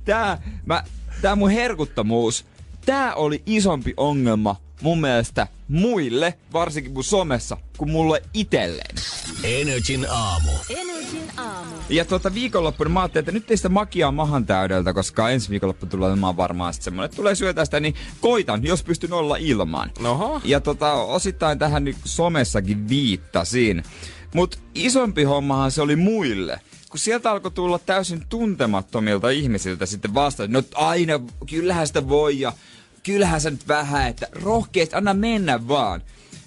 tää, mä, tää mun herkuttomuus, tää oli isompi ongelma mun mielestä muille, varsinkin mun somessa, kuin mulle itselleen. Energin aamu. Energin aamu. Ja tuota viikonloppuna mä ajattelin, että nyt ei sitä makiaa mahan täydeltä, koska ensi viikonloppu tulee olemaan varmaan sitten semmoinen, että tulee syötä sitä, niin koitan, jos pystyn olla ilman. Oho. Ja tota, osittain tähän nyt somessakin viittasin. Mutta isompi hommahan se oli muille. Kun sieltä alkoi tulla täysin tuntemattomilta ihmisiltä sitten vastaan, no aina, kyllähän sitä voi ja kyllähän se nyt vähän, että rohkeasti, anna mennä vaan.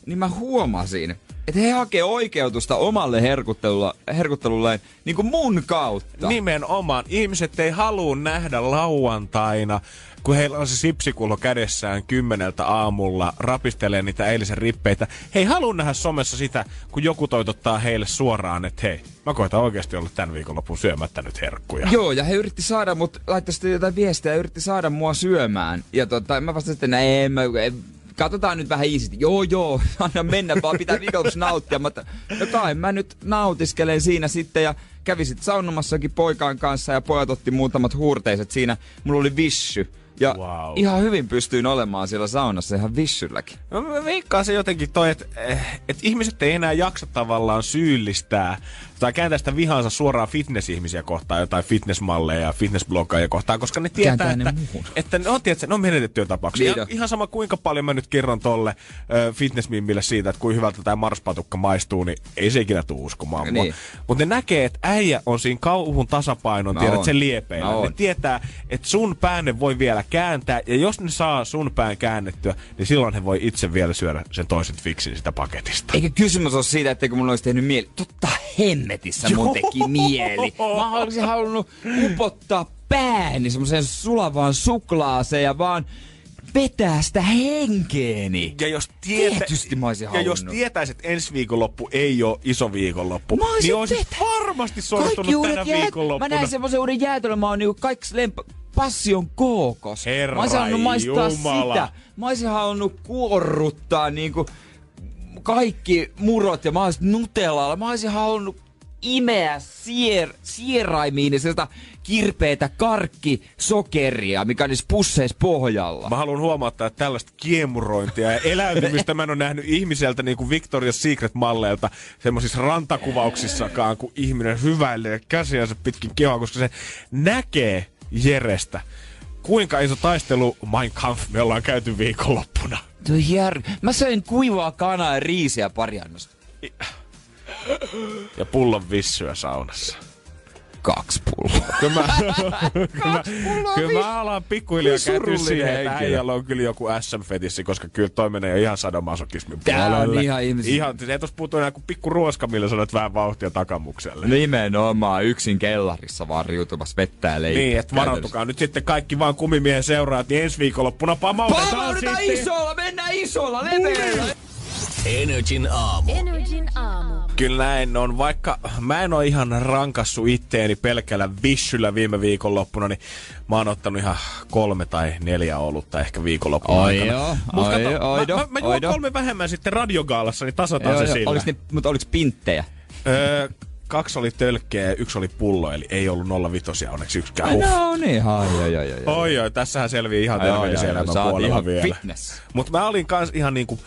Niin mä huomasin, että he hakee oikeutusta omalle herkuttelulla, herkuttelulleen niin kuin mun kautta. Nimenomaan. Ihmiset ei halua nähdä lauantaina, kun heillä on se sipsikulho kädessään kymmeneltä aamulla, rapistelee niitä eilisen rippeitä. He ei halua nähdä somessa sitä, kun joku toitottaa heille suoraan, että hei, mä koitan oikeasti olla tämän viikonlopun syömättä nyt herkkuja. Joo, ja he yritti saada mut, laittoi sitten jotain viestiä ja yritti saada mua syömään. Ja tota, mä vastasin, että näin, mä, katsotaan nyt vähän iisisti. Joo, joo, anna mennä, vaan pitää viikonlopussa nauttia. Mutta no kai mä nyt nautiskelen siinä sitten ja kävin sitten saunomassakin poikaan kanssa ja pojat otti muutamat huurteiset siinä. Mulla oli vissy. Ja Wow. ihan hyvin pystyin olemaan siellä saunassa ihan vissylläkin. No, mä veikkaan se jotenkin toi, että et ihmiset ei enää jaksa tavallaan syyllistää tai kääntää sitä vihansa suoraan fitness-ihmisiä kohtaan, jotain fitnessmalleja ja fitnessbloggaajia kohtaan, koska ne tietää, Kääntää ne että, että ne on, tiedätkö, ne on menetettyjä tapauksia. Niin Ihan, on. ihan sama kuinka paljon mä nyt kerron tolle ö, fitnessmimmille siitä, että kuinka hyvältä tämä marspatukka maistuu, niin ei se ikinä tuu uskomaan mua. Niin. Mutta ne näkee, että äijä on siinä kauhun tasapainon, Mä tiedät, oon. se liepeillä. Mä Ne oon. tietää, että sun päänne voi vielä kääntää, ja jos ne saa sun pään käännettyä, niin silloin he voi itse vielä syödä sen toisen fiksin sitä paketista. Eikä kysymys ole siitä, etteikö mulla olisi tehnyt mieli. Totta hemmetissä mun teki mieli. Mä olisin halunnut upottaa pääni semmoiseen sulavaan suklaaseen ja vaan vetää sitä henkeeni. Ja jos, tietä, Tietysti mä olisin ja jos tietäis, että ensi viikonloppu ei ole iso viikonloppu, Mä olisin niin olisit vetänyt. varmasti soittanut tänä jäät- viikonloppuna. Mä näin semmoisen uuden jäätelön, mä oon niinku kaikki lempa... passion kookos. Herra mä olisin halunnut maistaa Jumala. sitä. Mä olisin halunnut kuorruttaa niinku kaikki murot ja mä olisin nutellalla. Mä olisin halunnut imeä sier, sieraimiin sitä kirpeitä karkkisokeria, mikä olisi pusseissa pohjalla. Mä haluan huomauttaa, että tällaista kiemurointia ja eläytymistä mä en ole nähnyt ihmiseltä niin kuin Victoria's Secret-malleilta semmoisissa rantakuvauksissakaan, kun ihminen hyväilee käsiänsä pitkin kehoa, koska se näkee Jerestä. Kuinka iso taistelu Mein Kampf me ollaan käyty viikonloppuna. Tuo jär... Mä söin kuivaa kanaa ja riisiä pari annosta. Ja pullon vissyä saunassa. Kaksi pulloa. Kyllä mä, kyllä mä, kyllä mä alan pikkuhiljaa kääntyä siihen, että äijällä on kyllä joku SM-fetissi, koska kyllä toi menee jo ihan sadomasokismin Tää on puolelle. ihan ihmisiä- Ihan, siis ei tossa puutu enää kuin pikku ruoska, millä sanot vähän vauhtia takamukselle. Nimenomaan yksin kellarissa vaan riutumassa vettä ja leipää. Niin, että varautukaa nyt sitten kaikki vaan kumimiehen seuraat, niin ensi viikonloppuna pamautetaan Pamaudutaan sitten. isolla, mennään isolla leveellä. Energin aamu. Energin aamu. Kyllä näin on, vaikka mä en ole ihan rankassu itteeni pelkällä vissyllä viime viikonloppuna, niin mä oon ottanut ihan kolme tai neljä olutta ehkä viikonloppuna Oi aikana. joo, Mut oi, kato, oido, mä, mä, mä juon oido. kolme vähemmän sitten radiogaalassa, niin tasataan Joo, se joo. sillä. Oliks ne, mutta oliks pinttejä? Öö, kaksi oli tölkkeä ja yksi oli pullo, eli ei ollut 05 onneksi yksikään. Huh. No niin, ai, joo, joo, joo. joo. Oi oi, tässähän selvii ihan Joo, joo, terveellisen joo, elämän sä oot puolella ihan vielä. fitness. Mutta mä olin kans ihan niinku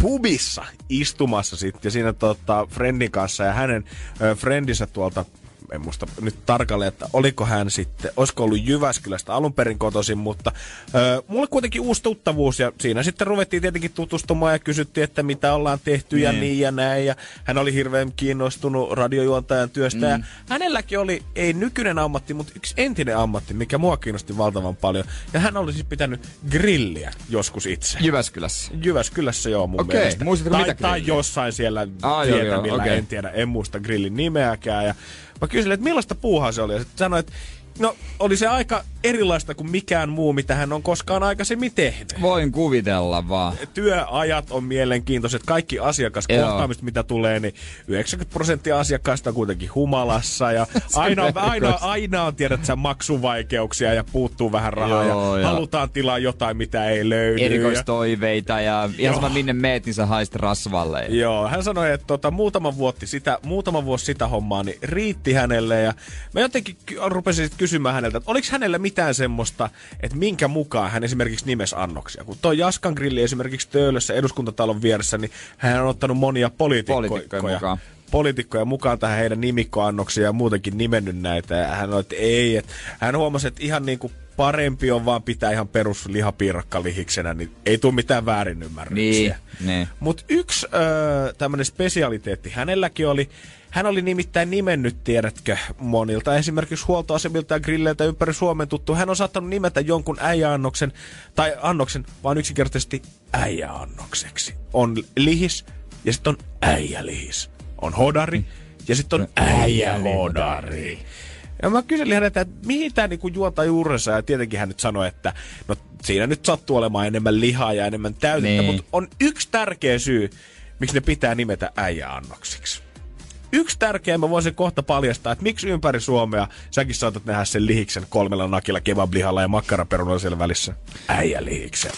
pubissa istumassa sitten ja siinä tota Friendin kanssa ja hänen ö, Friendinsä tuolta en muista nyt tarkalleen, että oliko hän sitten, olisiko ollut Jyväskylästä alun perin kotoisin, mutta ö, mulle kuitenkin uusi tuttavuus ja siinä sitten ruvettiin tietenkin tutustumaan ja kysyttiin, että mitä ollaan tehty ja Niin. niin ja näin ja hän oli hirveän kiinnostunut radiojuontajan työstä mm. ja hänelläkin oli, ei nykyinen ammatti, mutta yksi entinen ammatti, mikä mua kiinnosti valtavan paljon ja hän oli siis pitänyt grilliä joskus itse. Jyväskylässä. Jyväskylässä joo mun Okei, mielestä. muistatko tai, mitä tai jossain siellä Ah, joo, joo, tietämillä, okei. en tiedä, en muista grillin nimeäkään. Ja mä kyselin, että millaista puuhaa se oli. Ja sitten sanoin, että no oli se aika erilaista kuin mikään muu, mitä hän on koskaan aikaisemmin tehnyt. Voin kuvitella vaan. Työajat on mielenkiintoiset, kaikki asiakaskohtaamiset, mitä tulee, niin 90 prosenttia asiakkaista on kuitenkin humalassa ja aina, on- aina, aina on tiedät sä maksuvaikeuksia ja puuttuu vähän rahaa Joo, ja ja- halutaan tilaa jotain, mitä ei löydy. ja- Erikoistoiveita ja ihan Joo. sama minne meet, niin sä haist rasvalle. Joo, hän sanoi, että tota, muutama, vuotti sitä, muutama vuosi sitä hommaa, niin riitti hänelle. Ja mä jotenkin rupesin sit kysymään häneltä, että oliko hänellä mitään semmoista, että minkä mukaan hän esimerkiksi nimes annoksia. Kun toi Jaskan grilli esimerkiksi Töölössä eduskuntatalon vieressä, niin hän on ottanut monia poliitikkoja, Poliitikkoja mukaan. poliitikkoja mukaan tähän heidän nimikkoannoksia ja muutenkin nimennyt näitä. Ja hän sanoi, että ei. Että hän huomasi, että ihan niin kuin parempi on vaan pitää ihan perus lihapiirakka lihiksenä, niin ei tule mitään väärinymmärryksiä. Niin, niin. Mutta yksi öö, tämmöinen spesialiteetti hänelläkin oli, hän oli nimittäin nimennyt, tiedätkö, monilta esimerkiksi huoltoasemilta ja grilleiltä ympäri Suomen tuttu. Hän on saattanut nimetä jonkun äijäannoksen, tai annoksen, vaan yksinkertaisesti äijäannokseksi. On lihis ja sitten on äijälihis. On hodari ja sitten on äijähodari. Ja mä kyselin häneltä, että mihin tämä niinku juontaa juurensa, ja tietenkin hän nyt sanoi, että no siinä nyt sattuu olemaan enemmän lihaa ja enemmän täytettä, Niin. mutta on yksi tärkeä syy, miksi ne pitää nimetä äijäannoksiksi. Yksi tärkeä, mä voisin kohta paljastaa, että miksi ympäri Suomea säkin saatat nähdä sen lihiksen kolmella nakilla, kebablihalla ja makkaraperunalla siellä välissä. Äijälihiksen.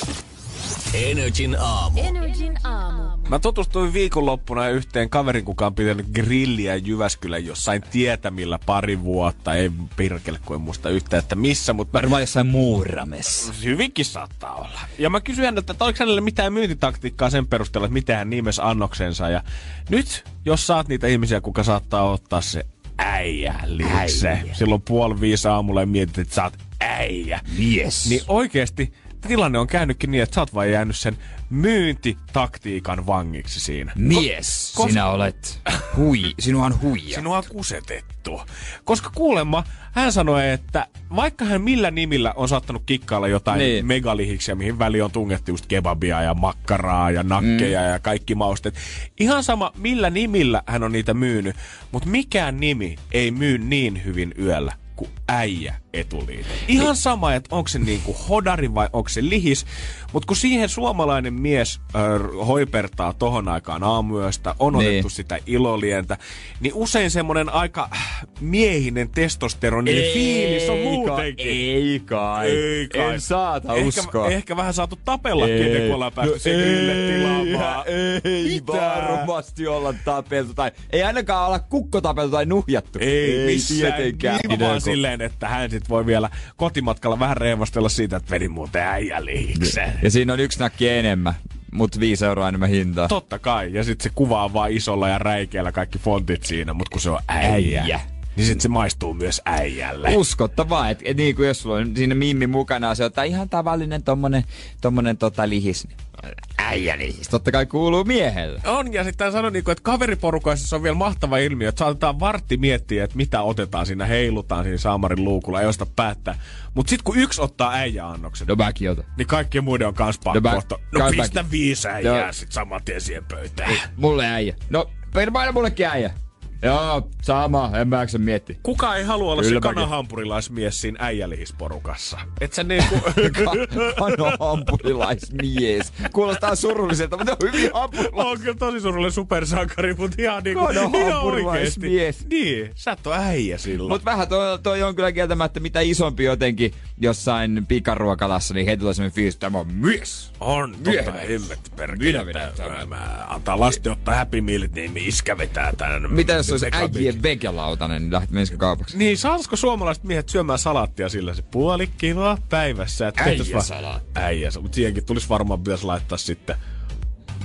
Energin aamu. Energin aamu. Mä tutustuin viikonloppuna yhteen kaverin, kuka on pitänyt grilliä Jyväskylän jossain tietämillä pari vuotta. Ei pirkele, kun en muista yhtään, että missä, mutta Varmaan jossain muuramessa. hyvinkin saattaa olla. Ja mä kysyin häneltä, että oliko hänellä mitään myyntitaktiikkaa sen perusteella, että mitä hän nimes annoksensa. Ja nyt, jos saat niitä ihmisiä, kuka saattaa ottaa se äijä liikse. Silloin puoli viisi aamulla ja mietit, että sä oot äijä. Mies. Niin oikeesti tilanne on käynytkin niin, että sä oot vaan jäänyt sen myyntitaktiikan vangiksi siinä. Mies, Kos- sinä olet hui, sinua on huija. Sinua on kusetettu. Koska kuulemma hän sanoi, että vaikka hän millä nimillä on saattanut kikkailla jotain niin. Niin. megalihiksiä, mihin väliin on tungettu just kebabia ja makkaraa ja nakkeja mm. ja kaikki mausteet. Ihan sama millä nimillä hän on niitä myynyt, mutta mikään nimi ei myy niin hyvin yöllä kuin äijä etuliite. Ihan sama, että onko se niinku hodari vai onko se lihis, mutta kun siihen suomalainen mies äh, hoipertaa tohon aikaan aamuyöstä, on Niin. otettu sitä ilolientä, niin usein semmonen aika äh, miehinen testosteroninen fiilis on muutenkin. Ei kai. Ei kai. En saata ehkä, uskoa. Ehkä vähän saatu tapellakin ennen kuin ollaan päästy sen grille tilaamaan. ei Mitä? varmasti olla tapeltu tai ei ainakaan olla kukko tapeltu tai nuhjattu. Ei, missään tietenkään. Niin vaan silleen, että hän sit voi vielä kotimatkalla vähän reivastella siitä, että vedin muuten äijä lihikseen. Ja siinä on yksi nakki enemmän, mutta viisi euroa enemmän hintaa. Totta kai. Ja sitten se kuvaa vaan isolla ja räikeällä kaikki fontit siinä, mutta kun se on äijä, Äijä. Niin sitten se maistuu myös äijälle. Uskottavaa, että et niin kuin jos sulla on siinä mimmi mukana, se on ihan tavallinen tommonen, tommonen tota lihis. niin Äijä lihis. Totta kai kuuluu miehelle. On, ja sitten sanon, niinku, että kaveriporukoissa se on vielä mahtava ilmiö, että saatetaan vartti miettiä, että mitä otetaan siinä, heilutaan siinä saamarin luukulla, ei osta päättää. Mutta sitten kun yksi ottaa äijäannoksen, No mäkin otan. niin kaikkien muiden on kans pakko No ottaa. No pistä viisi äijää No. sit saman tien siihen pöytään. Mulle äijä. No, paina mullekin äijä. Joo, sama, en mä jaksa miettiä. Kuka ei halua olla Kyllä se kanahampurilaismies siinä äijälihisporukassa? Et sä niinku... Kano hampurilaismies. Kuulostaa surulliselta, mutta on hyvin hampurilaismies. on kyllä tosi surullinen supersankari, mutta ihan niinku... Kano ihan hampurilaismies. oikeesti. Niin, sä et oo äijä silloin. Mutta vähän toi, toi on kyllä kieltämättä mitä isompi jotenkin jossain pikaruokalassa, niin heti tulee semmoinen fiilis, että tämä on mies. On, totta Minä hemmetti perkele. Minä vedän Mä- tämän. Mä antaa lasten ottaa Happy Mealit, niin iskä vetää tän. Mitä jos olisi sekapiikin. äijien vegelautanen, niin lähti menisikö kaupaksi? Niin, saisiko suomalaiset miehet syömään salaattia sillä se puoli kiloa päivässä? Että tehtäis vaan- Äijäsalaatti. Äijä, mutta siihenkin tulisi varmaan pitäisi laittaa sitten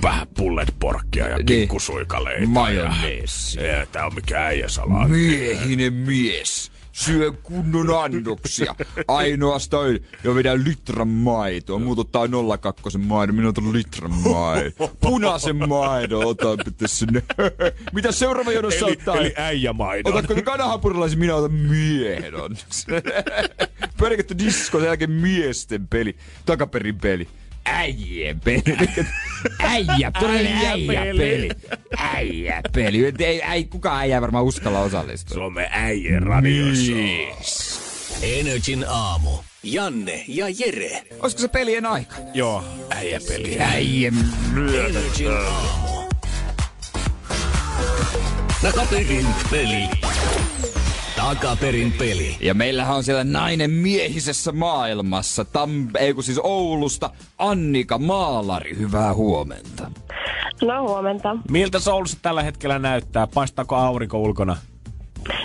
vähän pullet porkkia ja Niin. kinkkusuikaleita. Majoneesia. Ja, tää on mikä äijäsalaatti. Miehinen mies. Syö kunnon annoksia. Ainoastaan jo vedän litran maitoa. Muut ottaa 02 maidon, minä otan litran maidon. Punaisen maidon otan pitää sinne. Mitä seuraava jonossa Eli, ottaa? eli äijämaidon. Otatko ne kanahampurilaisen, minä otan miehen annoksen. Pelkästö disko, sen jälkeen miesten peli. Takaperin peli. Äijien peli. Äijä, todellinen äijä peli. Äijä peli. Ei, ei, kukaan äijä varmaan uskalla osallistua. Suomen äijän radiossa. Energin aamu. Janne ja Jere. Olisiko se pelien aika? Joo, äijäpeli. Äijän Energin aamu. Takaperin peli. Takaperin peli. Ja meillähän on siellä nainen miehisessä maailmassa, Tam, ei kun siis Oulusta, Annika Maalari, hyvää huomenta. No huomenta. Miltä se Oulussa tällä hetkellä näyttää? Paistaako aurinko ulkona?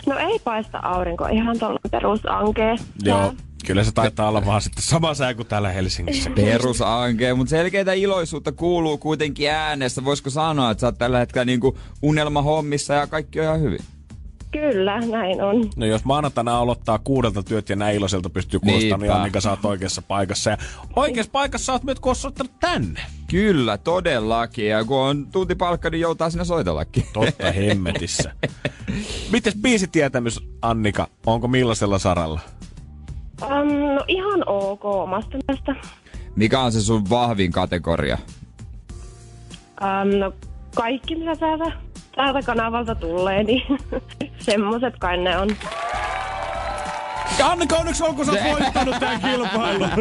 No ei paista aurinko, ihan tuolla perusankee. Joo. Kyllä se taitaa olla vaan sitten sama sää kuin täällä Helsingissä. Perusankee, mutta selkeitä iloisuutta kuuluu kuitenkin äänessä. Voisiko sanoa, että sä oot tällä hetkellä niinku unelmahommissa ja kaikki on ihan hyvin? Kyllä, näin on. No jos maanantaina aloittaa kuudelta työt ja näin iloiselta pystyy kuulostamaan, niin. Annika sä oot oikeassa paikassa. Ja oikeassa paikassa sä oot myös, soittanut tänne. Kyllä, todellakin. Ja kun on tuntipalkka, niin joutaa sinne soitellakin. Totta hemmetissä. Mites biisitietämys, Annika? Onko millaisella saralla? Um, no ihan ok omasta mielestä. Mikä on se sun vahvin kategoria? Um, no kaikki mitä täältä kanavalta tulee, niin semmoset kai ne on. Annika, onneksi onko sä oot voittanut tämän kilpailun?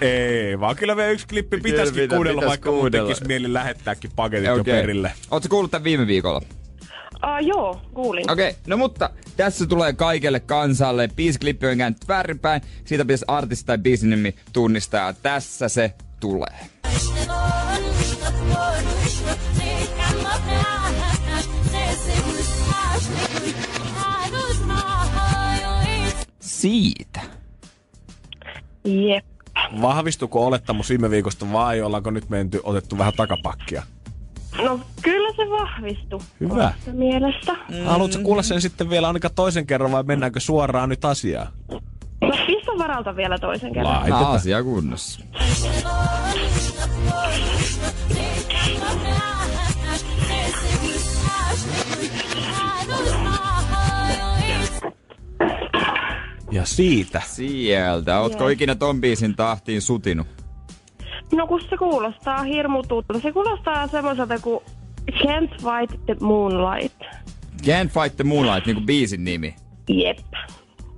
Ei, vaan kyllä vielä yksi klippi pitäisikin pitä- kuunnella, pitäis vaikka mun kuunnella. tekisi mieli lähettääkin paketit jo Okei. perille. Ootko kuullut tämän viime viikolla? Uh, joo, kuulin. Okei, okay, no mutta tässä tulee kaikelle kansalle. Biisiklippi on käännyt väärinpäin. Siitä pitäisi artisti tai biisin nimi tunnistaa. Tässä se tulee. Siitä. Jep. Vahvistuko olettamus viime viikosta vai ollaanko nyt menty otettu vähän takapakkia? No kyllä se vahvistui. Hyvä. mielestä. Mm. Haluatko kuulla sen sitten vielä ainakaan toisen kerran vai mennäänkö suoraan nyt asiaan? No pistä varalta vielä toisen kerran. Laitetaan. Asia kunnossa. Ja siitä. Sieltä. Ootko Joo. ikinä ton biisin tahtiin sutinut? No kun se kuulostaa hirmu tutulta. Se kuulostaa semmoiselta kuin Can't Fight the Moonlight. Can't Fight the Moonlight, niinku biisin nimi. Jep.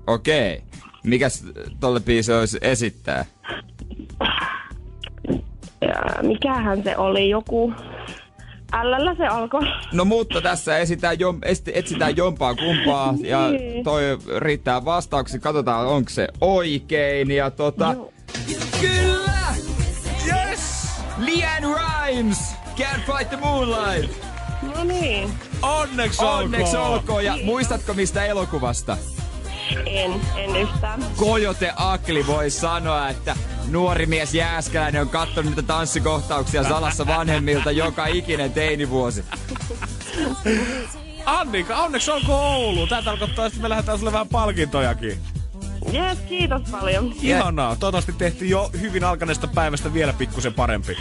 Okei. Okay. Mikäs tolle biisi olisi esittää? Ja mikähän se oli? Joku... Ällällä se alkoi. No mutta tässä esitään jom, esti, etsitään jompaa kumpaa ja Niin. toi riittää vastauksi. Katsotaan onko se oikein ja tota... Joo. Kyllä! Yes! Leanne Rimes! Can't fight the moonlight! No niin. Onneksi Onneksi olkoon. olkoon ja muistatko mistä elokuvasta? En, en yhtään. Kojote Akli voi sanoa, että nuori mies Jääskeläinen on katsonut niitä tanssikohtauksia salassa vanhemmilta joka ikinen teinivuosi. Annika, onneksi olkoon Oulu. Tää tarkoittaa, että me lähdetään sulle vähän palkintojakin. Jees, kiitos paljon. Ihanaa. Toivottavasti tehtiin jo hyvin alkaneesta päivästä vielä pikkusen parempi.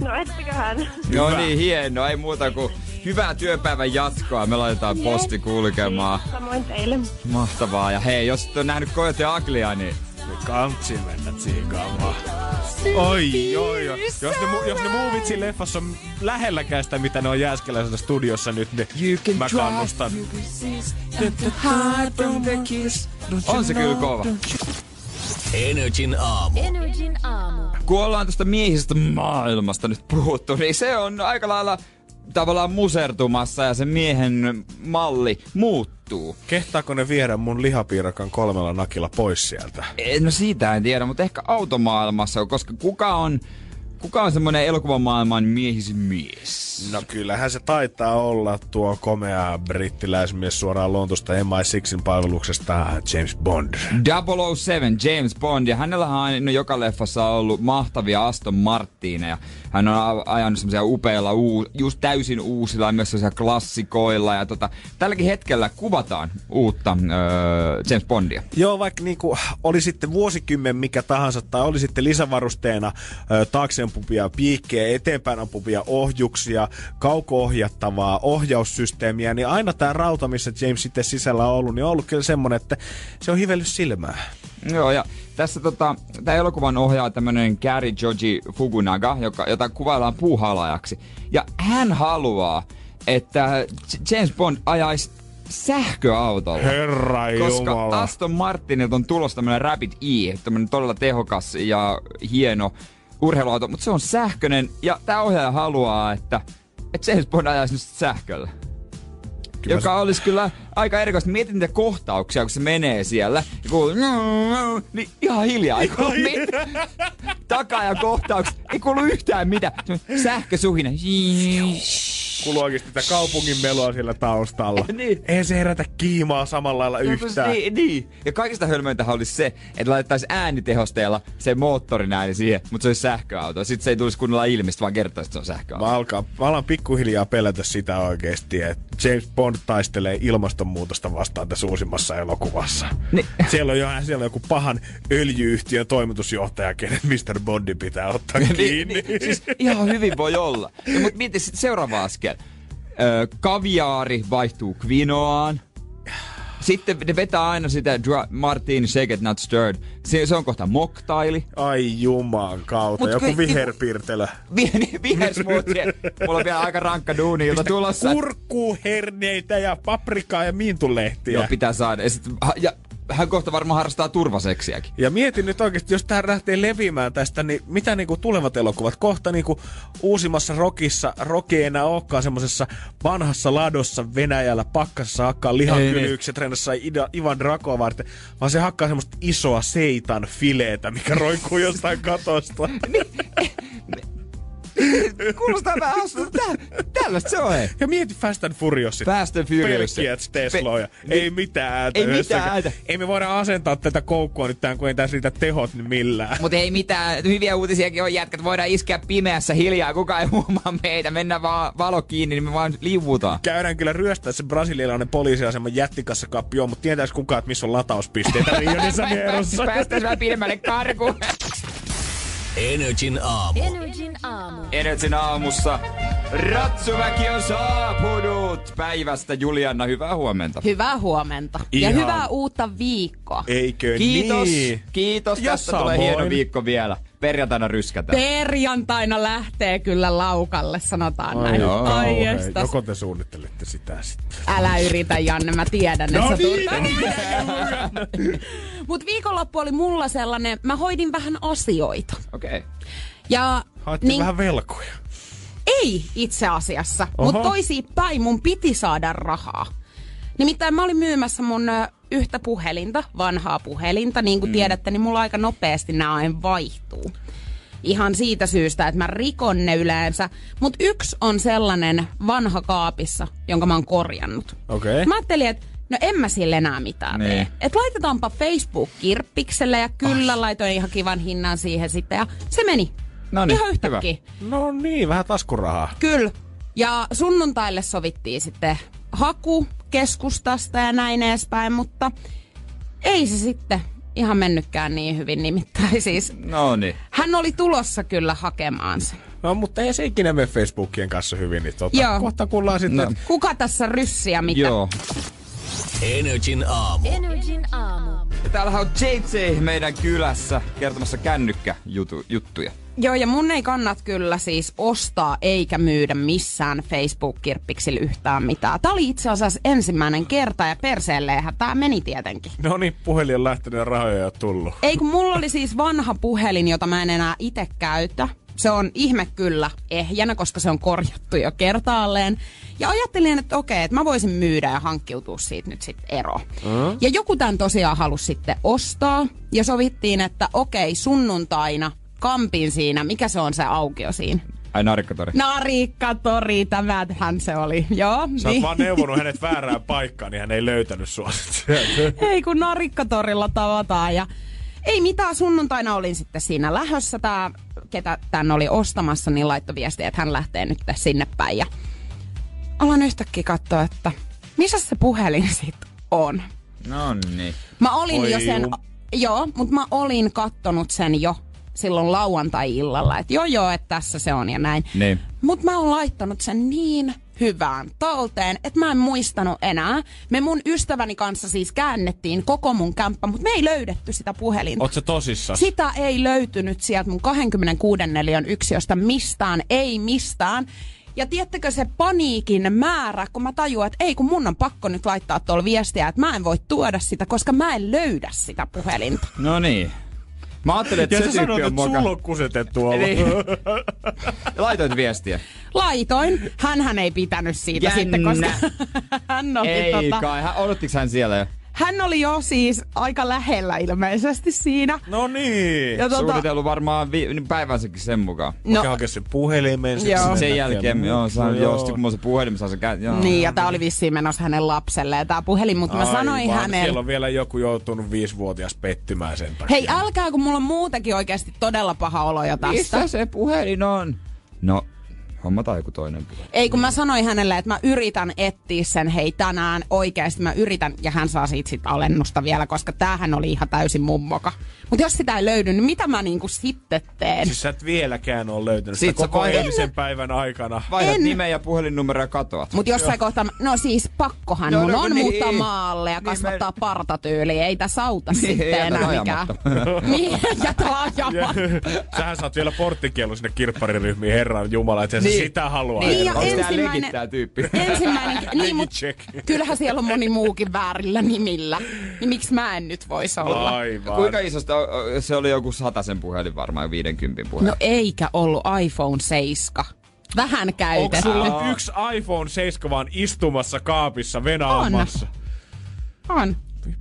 No ettiköhän. No niin, hienoa. Ei muuta kuin hyvää työpäivän jatkoa. Me laitetaan posti kulkemaan. Samoin teille. Mahtavaa. Ja hei, jos et ole nähnyt Kojote Aklia, niin Kantsi mennä tsiikaamaan. Oi, oi, oi. Jos ne, jos ne muuvit siinä leffassa on lähelläkään sitä, mitä ne on Jääskeläisellä studiossa nyt, niin mä kannustan. on se kyllä kova. Energin aamu. Energin aamu. Kun ollaan tuosta miehisestä maailmasta nyt puhuttu, niin se on aika lailla tavallaan musertumassa ja se miehen malli muuttuu. Kehtaako ne viedä mun lihapiirakan kolmella nakilla pois sieltä? Eh, No siitä en tiedä, mutta ehkä automaailmassa, koska kuka on, kuka on semmoinen elokuvamaailman miehisin mies? No kyllähän se taitaa olla tuo komea brittiläismies suoraan Lontosta MI6 palveluksesta James Bond. 007 James Bond ja hänellä on no, joka leffassa ollut mahtavia Aston Martineja. Hän on ajanut semmoisia upeilla, uu, just täysin uusilla ja myös semmoisia klassikoilla. Ja tota, tälläkin hetkellä kuvataan uutta öö, James Bondia. Joo, vaikka niinku oli sitten vuosikymmen mikä tahansa, tai oli sitten lisävarusteena ö, taakse ampuvia piikkejä, eteenpäin ampuvia ohjuksia, kauko-ohjattavaa ohjaussysteemiä, niin aina tämä rauta, missä James sitten sisällä on ollut, niin on ollut kyllä semmonen, että se on hivellyt silmää. Joo, ja tässä tota, tämä elokuvan ohjaa tämmönen Gary Joji Fukunaga, joka, jota kuvaillaan puuhalajaksi. Ja hän haluaa, että James Bond ajaisi sähköautolla. Herra Koska Jumala. Aston Martinilta on tulossa tämmönen Rapid E, tämmönen todella tehokas ja hieno urheiluauto, mutta se on sähköinen ja tämä ohjaaja haluaa, että, että James Bond ajaisi nyt sähköllä. Kyllä joka olisi kyllä aika erikoista. Mietin niitä kohtauksia, kun se menee siellä. Ja kuuluu, niin ihan hiljaa. Ei kuulu mitään. Takaa ja kohtaukset. Ei kuulu yhtään mitään. Sähkösuhina. Kuuluu oikeasti tätä kaupungin melua siellä taustalla. Niin. Ei se herätä kiimaa samalla lailla yhtään. Niin, niin. Ja kaikista hölmöintähän olisi se, että laitettaisiin äänitehosteella se moottorin ääni siihen, mutta se olisi sähköauto. Sitten se ei tulisi kunnolla ilmistä, vaan kertoisi, että se on sähköauto. Mä, alkaa, mä alan pikkuhiljaa pelätä sitä oikeesti, että James Bond taistelee ilmastonmuutosta vastaan tässä uusimmassa elokuvassa. Niin. Siellä on, jo, siellä on joku pahan öljyyhtiön toimitusjohtaja, kenen Mr. Bondi pitää ottaa kiinni. niin, niin, siis ihan hyvin voi olla. Mutta mieti sitten seuraava askel. Ö, kaviaari vaihtuu kvinoaan. Sitten ne vetää aina sitä dra- Martini It Not Stirred. Se, se on kohta moktaili. Ai juman kautta, Mut joku kai- viherpiirtelö. Vi- Vihersmoothie. Mulla on vielä aika rankka duuni ilta tulossa. Kurkkuu, herneitä ja paprikaa ja miintulehtiä. Joo, pitää saada. Ja, sit, ja hän kohta varmaan harrastaa turvaseksiäkin. Ja mietin nyt oikeasti, jos tää lähtee leviämään tästä, niin mitä niinku tulevat elokuvat? Kohta niinku uusimmassa rokissa, roki ei enää olekaan semmosessa vanhassa ladossa Venäjällä pakkasessa hakkaa lihakylyykset treenassa Ida, Ivan Drakoa varten, vaan se hakkaa semmoista isoa seitan fileetä, mikä roikkuu jostain katosta. Kuulostaa vähän hassulta. Tää, tällaista se on. hei. Ja mieti Fast and Furious. Fast and Furious. Pelkkiät Tesloja. Pe- ei mitään ääntä. Ei mitään yhdessäkään. ääntä. Ei me voida asentaa tätä koukkua nyt tähän, kun ei tässä riitä tehot niin millään. Mutta ei mitään, hyviä uutisiakin on jätkät. Voidaan iskeä pimeässä hiljaa, kukaan ei huomaa meitä. Mennään vaan valo kiinni, niin me vaan liuvutaan. käydään kyllä ryöstää se brasilialainen poliisiaseman jättikassakappi on, mutta tietääis kukaan, että missä on latauspisteitä Rio de Janeirossa. Päästäis vähän pidemmälle karkuun. Energin aamu. Energin aamu. Energin aamussa Ratsuväki on saapunut päivästä. Julianna, hyvää huomenta. Hyvää huomenta. Ihan. Ja hyvää uutta viikkoa. Eikö Kiitos, niin? kiitos. Ja Tästä tulee hieno viikko vielä. Perjantaina ryskätään. Perjantaina lähtee kyllä laukalle, sanotaan näin. joo. Ai jestas. Joko te suunnittelette sitä sitten? Älä yritä, Janne, mä tiedän, No että sä niin. Mut viikonloppu oli mulla sellainen, mä hoidin vähän asioita. Okei. Okay. Ja Haettiin niin, vähän velkoja. ei itse asiassa, mutta toisinpäin mun piti saada rahaa. Nimittäin mä olin myymässä mun yhtä puhelinta, vanhaa puhelinta. Niin kuin mm. tiedätte, niin mulla aika nopeasti nämä aina vaihtuu. Ihan siitä syystä, että mä rikon ne yleensä. Mutta yksi on sellainen vanha kaapissa, jonka mä oon korjannut. Okei. Okay. Mä ajattelin, että no en mä sille enää mitään Niin. tee. Et laitetaanpa Facebook-kirppikselle ja kyllä laitoin ihan kivan hinnan siihen sitten ja se meni. No niin, ihan yhtäkkiä. No niin, vähän taskurahaa. Kyllä. Ja sunnuntaille sovittiin sitten haku keskustasta ja näin edespäin, mutta ei se sitten ihan mennytkään niin hyvin nimittäin siis. No niin. Hän oli tulossa kyllä hakemaan sen. No, mutta ei se ikinä mene Facebookien kanssa hyvin, niin tota, Joo. kohta kuullaan sitten. No. No. Kuka tässä ryssiä mitä? Joo. Energin aamu. Energin aamu. Ja täällähän on JJ meidän kylässä kertomassa kännykkäjuttuja. Joo, ja mun ei kannat kyllä siis ostaa eikä myydä missään Facebook-kirppiksillä yhtään mitään. Tämä oli itse asiassa ensimmäinen kerta ja perseelleenhän tämä meni tietenkin. no niin, puhelin on lähtenyt ja rahoja ei ole tullut. Ei kun mulla oli siis vanha puhelin, jota mä en enää itse käytä. Se on ihme kyllä ehjänä, koska se on korjattu jo kertaalleen. Ja ajattelin, että okei, että mä voisin myydä ja hankkiutua siitä nyt sitten eroon. Mm. Ja joku tämän tosiaan halusi sitten ostaa. Ja sovittiin, että okei, sunnuntaina kampin siinä. Mikä se on se aukio siinä? Ai narikkatori. Narikkatori, tämähän se oli. Joo, Sä oot vaan neuvonut hänet väärään paikkaan, niin hän ei löytänyt sua. Ei kun narikkatorilla tavataan ja ei mitään, sunnuntaina olin sitten siinä lähössä. Tää, ketä tän oli ostamassa, niin laittoi viestiä, että hän lähtee nyt sinne päin. Ja alan yhtäkkiä katsoa, että missä se puhelin sitten on. No niin. Mä olin Oi jo sen, jum. joo, mutta mä olin kattonut sen jo silloin lauantai-illalla, että joo joo, että tässä se on ja näin. Niin. Mutta mä oon laittanut sen niin hyvään talteen, että mä en muistanut enää. Me mun ystäväni kanssa siis käännettiin koko mun kämppä, mutta me ei löydetty sitä puhelinta. Oot sä tosissas? Sitä ei löytynyt sieltä mun 26 neliön yksiöstä mistään, ei mistään. Ja tiedättekö se paniikin määrä, kun mä tajuan, että ei kun mun on pakko nyt laittaa tuolla viestiä, että mä en voi tuoda sitä, koska mä en löydä sitä puhelinta. No niin. Mä ajattelin, että ja se sä tyyppi sanoit, on että sulla on kusetettu olla. Niin. Laitoit viestiä. Laitoin. Hänhän ei pitänyt siitä Jännä. sitten, koska hän oli, Ei tota, kai. Hän, odottiks hän siellä jo? Hän oli jo siis aika lähellä ilmeisesti siinä. No niin. Ja tota, Suunnitellut varmaan vi- niin päivänsäkin sen mukaan. No. no, hakea sen puhelimen. Joo. Sen jälkeen, joo, saan, joo, sit kun mulla se puhelin, mä saan sen kä- joo. niin, ja tää oli vissiin menossa hänen lapselleen tää puhelin, mutta mä sanoin hänelle... Siellä on vielä joku joutunut viisivuotias pettymään sen takia. Hei, älkää, kun mulla on muutenkin oikeasti todella paha olo jo tästä. Missä se puhelin on? Hommataan joku toinen. Ei, kun mä sanoin hänelle, että mä yritän etsiä sen hei tänään oikeasti. Mä yritän, ja hän saa siitä sit alennusta vielä, koska tämähän oli ihan täysin mummoka. Mutta jos sitä ei löydy, niin mitä mä niinku sitten teen? Siis sä et vieläkään ole löytänyt Sit sitä koko eilisen päivän aikana. Vaihdat En. nimen ja puhelinnumero ja katoat. Mutta jossain kohtaa, mä- no siis pakkohan No, mun no, on niin. muuttaa maalle ja Niin kasvattaa partatyyliä. Ei tässä auta Niin, sitten enää mikään. niin, jätä ajamatta. Sähän saat vielä porttikielun sinne kirppariryhmiin, herran jumala, että niin. Niin. sitä haluaa. Niin, ja Onks tää ensimmäinen- legit tää tyyppi? Ensimmäinen, niin, mut check. kyllähän siellä on moni muukin väärillä nimillä. Niin miksi mä en nyt voisi olla? Aivan. Kuinka isosta, se oli joku sataisen puhelin varmaan, 50 puhelin. No eikä ollut iPhone 7. Vähän Onko käytetty. sulla yksi iPhone 7 vaan istumassa kaapissa venaamassa? On.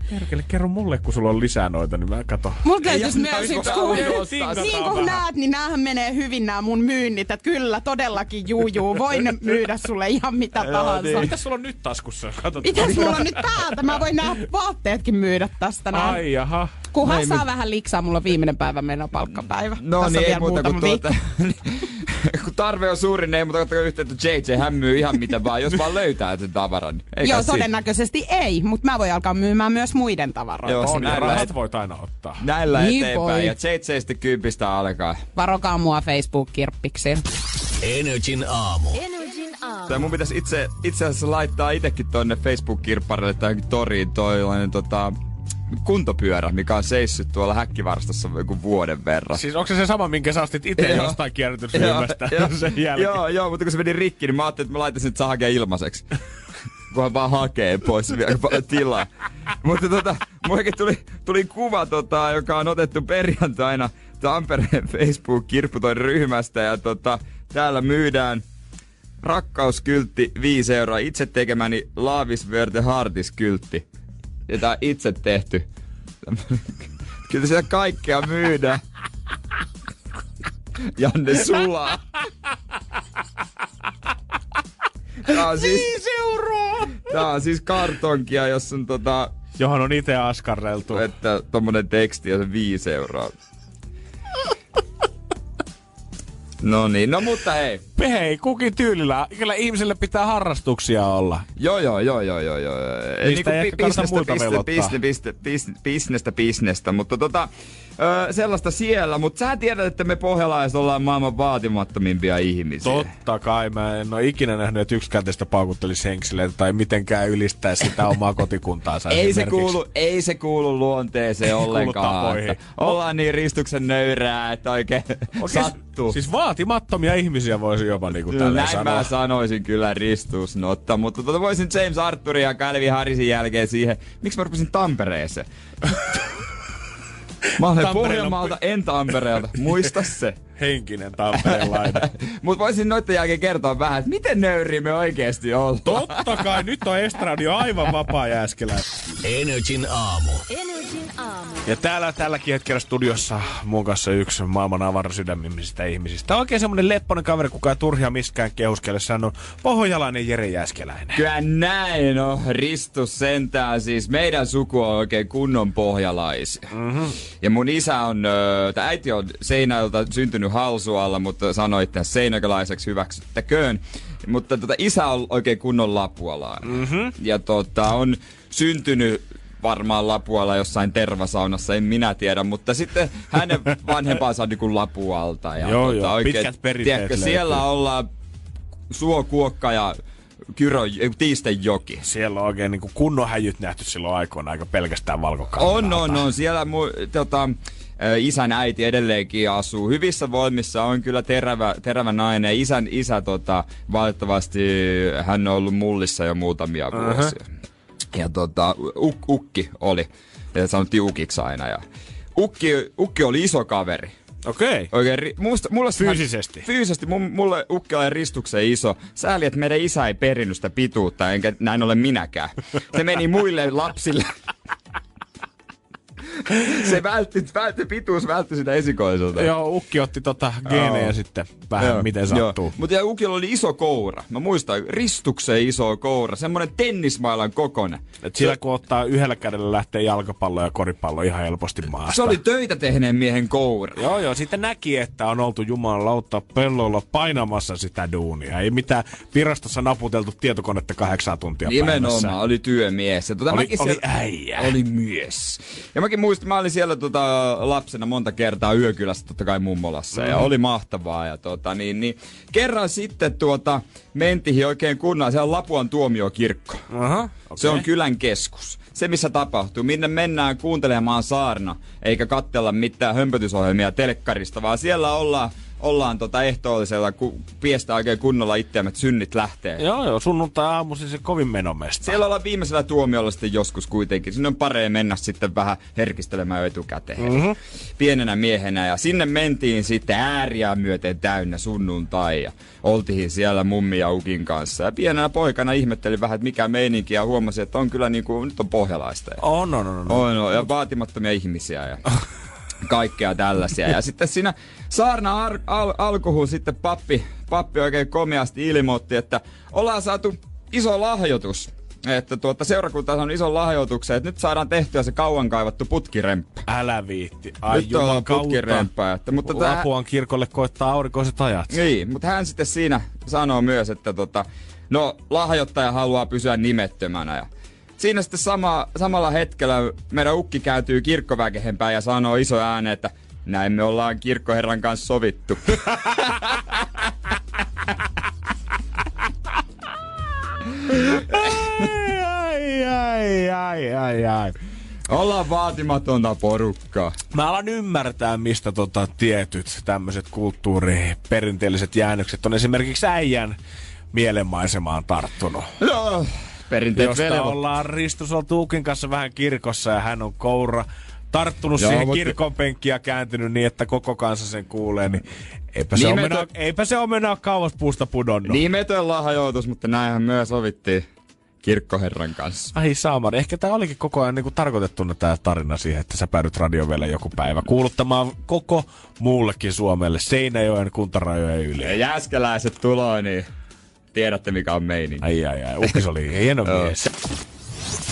Perkele, kerro mulle, kun sulla on lisää noita, niin mä kato. Mulla täytyisi Ei myös yksi, ostaa sitä. niin kuin näet, niin näähän menee hyvin nämä mun myynnit. Että kyllä, todellakin juu, juu. Voin myydä sulle ihan mitä tahansa. niin. Mitä sulla on nyt taskussa? Mitä sulla on nyt päältä? Mä voin nämä vaatteetkin myydä tästä näin. Ai jaha. Kunhan Näin saa vähän liksaa, mulla on viimeinen päivä meno palkkapäivä. No Tässä on niin, ei muuta kuin tuota, kun tarve on suuri, niin ei muuta kuin yhteyttä JJ, hän myy ihan mitä vaan, jos vaan löytää sen tavaran. Niin ei Joo, kai siinä. todennäköisesti ei, mutta mä voin alkaa myymään myös muiden tavaroita. Joo, On, näillä, rahat et, voit aina ottaa. näillä Niin eteenpäin. voi. Ja JJ sitten kympistä alkaa. Varokaa mua Facebook-kirppiksi. Energin aamu. Energin aamu. Tai mun pitäisi itse, itse asiassa laittaa itekin tonne Facebook-kirpparille tai johonkin toriin toilainen tota, kuntopyörä, mikä on seissyt tuolla häkkivarastossa joku vuoden verran. Siis onko se se sama, minkä sä ostit itse jostain kierrätysryhmästä sen jälkeen? Joo, joo, mutta kun se meni rikki, niin mä ajattelin, että mä laitan sen, hakea ilmaiseksi. Kunhan vaan hakee pois tilaa. Mutta tota, muillekin tuli, tuli kuva, tota, joka on otettu perjantaina Tampereen Facebook-kirpputoin ryhmästä. Ja tota, täällä myydään rakkauskyltti 5 euroa. Itse tekemäni Laavis Verde Heartis kyltti. Ja tää on itse tehty. Kyllä siellä kaikkea myydään. Janne sulaa. Tää on siis, Viisi euroa! tää on siis kartonkia, jos on tota, Johon on itse askarreltu. että tommonen teksti ja se 5 euroa. No niin, no mutta hei. Hei, kukin tyylillä. Kyllä ihmiselle pitää harrastuksia olla. Joo, joo, joo, joo, joo, joo. Ei Niistä ei ehkä kannata muilta piste, velottaa. piste, piste, piste, bisnestä, bisnestä, mutta tota, ö, sellaista siellä. Mutta sä tiedät, että me pohjalaiset ollaan maailman vaatimattomimpia ihmisiä. Totta kai, mä en ole ikinä nähnyt, että yksikään teistä paukuttelisi henkseleitä tai mitenkään ylistää sitä omaa kotikuntaansa. Ei se, kuulu, ei se kuulu luonteeseen ollenkaan. Että ollaan niin ristuksen nöyrää, että oikein Oikein- sattuu. Siis vaatimattomia ihmisiä voisi jopa niinku tälleen näin sanoa. mä sanoisin kyllä ristusnotta, mutta tota voisin James Arthurin ja Calvin Harrisin jälkeen siihen, miksi mä rupesin Tampereeseen? Mä olen Tampereella- Pohjanmaalta, en Tampereelta. Muista se. Henkinen tamperelainen. Mutta voisin noiden jälkeen kertoa vähän, että miten nöyriä me oikeesti ollaan. Totta kai, nyt on estradio aivan vapaa jääskelä. Energin aamu. Energin aamu. Ja täällä tälläkin hetkellä studiossa mun kanssa yksi maailman avarsydämimmisistä ihmisistä. Oikein semmonen lepponen kaveri, kuka ei turhia miskään kehuskele. Hän on pohjalainen Jere Jääskeläinen. Kyllä näin on, Ristus sentään siis. Meidän suku on oikein kunnon pohjalaisia. Mm-hmm. Ja mun isä on, tai äiti on Seinäjöltä syntynyt Halsualla, mutta sanoi itse seinäkölaiseksi hyväksyttäköön. Mutta tota, isä on oikein kunnon lapualainen. Mm-hmm. Ja tota, on syntynyt varmaan Lapualla jossain tervasaunassa, en minä tiedä, mutta sitten hänen vanhempansa on niinku Lapualta. Ja Joo, tota, joo, oikein, pitkät perinteet tiedätkö, siellä ollaan Suokuokka ja Kyrö, ei, Tiistenjoki. Siellä on oikein niin kunnon häjyt nähty silloin aikoina, eikä pelkästään valkokameralta. On, on, on. Siellä mu, tota, isän äiti edelleenkin asuu. Hyvissä voimissa on kyllä terävä, terävä nainen. Isän isä tota, valitettavasti hän on ollut mullissa jo muutamia vuosia. Ja tota, uk, ukki oli. Ja sanottiin ukiksi aina. Ja ukki, ukki oli iso kaveri. Okei. Oikein, ri- musta, mulle se- Fyysisesti? Fyysisesti. Mun, mulle ukki oli ristuksen iso. Sääli, että meidän isä ei perinnyt sitä pituutta, enkä näin ole minäkään. Se meni muille lapsille. se vältti, vältti, pituus vältti sitä esikoiselta. Joo, Ukki otti tota geenejä Joo. sitten vähän miten sattuu. Mutta ja Ukilla oli iso koura. Mä muistan, ristuksen iso koura. Semmonen tennismailan kokonen. Et sillä kun ottaa yhdellä kädellä lähtee jalkapallo ja koripallo ihan helposti maasta. Se oli töitä tehneen miehen koura. Joo, joo. Sitten näki, että on oltu Jumalan lautta pelloilla painamassa sitä duunia. Ei mitään virastossa naputeltu tietokonetta kahdeksan tuntia Nimenomaan, päivässä. oli työmies. Ja tuota, Oli- oli siellä- äijä. Oli mies. Ja mäkin muistan, mä olin siellä tota, lapsena monta kertaa yökylässä, totta kai mummolassa. Ja Mhm. oli mahtavaa. Ja tota, niin, niin, kerran sitten tuota, mentiin oikein kunnolla. Siellä on Lapuan tuomiokirkko. Aha, okay. Se on kylän keskus. Se, missä tapahtuu. Minne mennään kuuntelemaan saarna, eikä katsella mitään hömpötysohjelmia telkkarista, vaan siellä ollaan, ollaan tota ehtoollisella, kun piestää oikein kunnolla itseämme, että synnit lähtee. Joo, joo. Sunnuntai aamuisin se kovin menomesta. Siellä ollaan viimeisellä tuomiolla sitten joskus kuitenkin. Sinne on paree mennä sitten vähän herkistelemään jo etukäteen. Mm-hmm. Pienenä miehenä. Ja sinne mentiin sitten ääriä myöten täynnä sunnuntai. Ja oltiin siellä mummi ja ukin kanssa. Ja pienenä poikana ihmettelin vähän, että mikä meininki. Ja huomasin, että on kyllä niin kuin, nyt on pohjalaista. Ja On, on, on. on. on, on, ja vaatimattomia ihmisiä ja kaikkea tällaisia. Ja sitten siinä saarna ar- al- alkuun sitten pappi, pappi oikein komeasti ilmoitti, että ollaan saatu iso lahjoitus. Että tuota, seurakunta on ison lahjoituksen, että nyt saadaan tehtyä se kauan kaivattu putkiremppa. Älä viitti. Ai nyt on kautta. putkiremppa. Että, mutta tää, Lapuan kirkolle koittaa aurinkoiset ajat. niin, mutta hän sitten siinä sanoo myös, että tota, no lahjoittaja haluaa pysyä nimettömänä. Ja siinä sitten sama, samalla hetkellä meidän ukki kääntyy kirkkoväkehempään ja sanoo iso ääne, että näin me ollaan kirkkoherran kanssa sovittu. ai, ai, ai, ai, ai. Ollaan vaatimatonta porukkaa. Mä alan ymmärtää, mistä tota tietyt tämmöiset kulttuuriperinteelliset jäännökset on esimerkiksi äijän mielenmaisemaan tarttunut. Joo, perinteet Josta velvo. ollaan Risto Tuukin kanssa vähän kirkossa ja hän on koura tarttunut Joo, siihen mutta- kirkon penkkiin ja kääntynyt niin, että koko kansa sen kuulee, niin eipä se, Niin omena, eipä se omena ole kauas puusta pudonnut. Nimetön lahjoitus, mutta näinhän myös sovittiin kirkkoherran kanssa. Ai saamari, ehkä tämä olikin koko ajan niinku tarkoitettuna tämä tarina siihen, että sä päädyt radiovelle joku päivä kuuluttamaan koko muullekin Suomelle Seinäjoen kuntarajojen yli. Ja jääskeläiset tuloo, niin tiedätte mikä on meininki. Ai ai ai, Ukis oli hieno mies.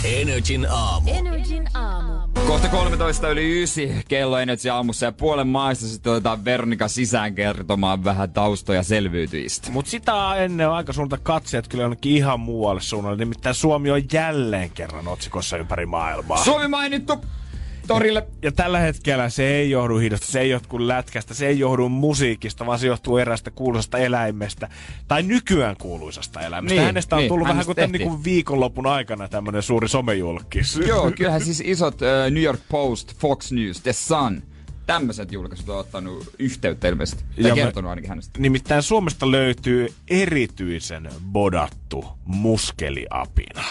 Energin aamu. Energin aamu. Kohta 13 yli 9 kello Energy aamussa ja puolen maista sitten otetaan Veronika sisään kertomaan vähän taustoja selviytyjistä. Mut sitä ennen on aika suunnata katseet kyllä jonnekin ihan muualle suunnalle. Nimittäin Suomi on jälleen kerran otsikossa ympäri maailmaa. Suomi mainittu torille. ja tällä hetkellä se ei johdu hidosta, se ei johdu lätkästä, se ei johdu musiikista, vaan se johtuu eräästä kuuluisasta eläimestä. Tai nykyään kuuluisasta eläimestä. Niin, Hänestä on niin, tullut vähän kuten tehtiin. niinku viikonlopun aikana tämmönen suuri somejulkis. Joo, kyllähän siis isot äh, New York Post, Fox News, The Sun, tämmöiset julkaisut on ottanut yhteyttä ilmeisesti. Tai Ja kertonut ainakin hänestä. Nimittäin Suomesta löytyy erityisen bodattu muskeliapina.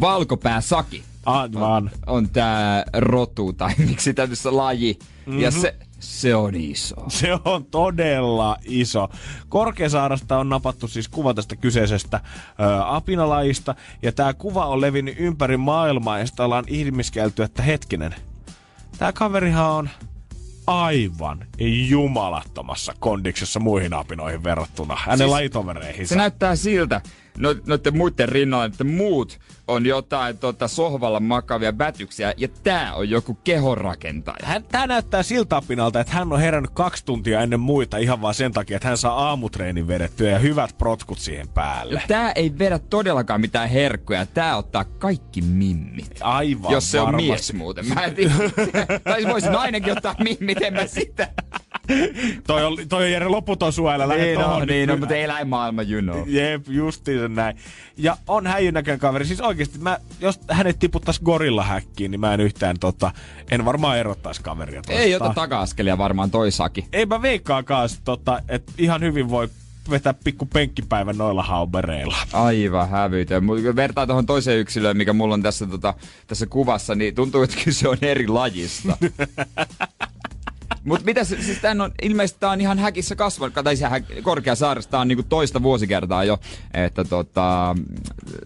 Valkopää Saki Aivan. on tää rotu, tai miksi tämmössä laji. Mm-hmm. Ja se, se on iso. Se on todella iso. Korkeasaarasta on napattu siis kuva tästä kyseisestä ö, apinalajista. Ja tämä kuva on levinnyt ympäri maailmaa ja sitä ollaan ihmiskelty, että hetkinen. Tämä kaverihan on aivan jumalattomassa kondiksessa muihin apinoihin verrattuna. Hänen siis, lajitovereihinsa. Se näyttää siltä, no, noiden muiden rinnalla, että muut on jotain tota, sohvalla makavia vätyksiä, ja tää on joku kehonrakentaja. Hän, tää näyttää siltä apinalta, että hän on herännyt kaksi tuntia ennen muita ihan vaan sen takia, että hän saa aamutreenin vedettyä ja hyvät protkut siihen Ja päälle. tää ei vedä todellakaan mitään herkkuja, tää ottaa kaikki mimmit. Aivan Jos se on varmasti. mies muuten. Mä en tiedä. tai voisi nainenkin ottaa mimmit, en mä sitä. Toi on, toi on Jere loputon suojella. lähde niin on, tohon niin on, mutta eläinmaailma, you know. Jep, justiin näin. Ja on häijyn näköinen kaveri. Siis oikeesti, mä, jos hänet tiputtais gorilla häkkiin, niin mä en yhtään tota, en varmaan erottaisi kaveria toistaan. Ei ota taka-askelia varmaan toi Saki. Ei mä veikkaakaan, tota, että ihan hyvin voi vetää pikku penkkipäivän noilla haubereilla. Aivan hävytön. Vertaa tuohon toiseen yksilöön, mikä mulla on tässä, tota, tässä kuvassa, niin tuntuu, että kyse on eri lajista. Mutta mitä se, siis tän on, ilmeisesti tää on ihan häkissä kasvanut, tai se hä- Korkeasaaressa tää on niinku toista vuosikertaa jo, että tota,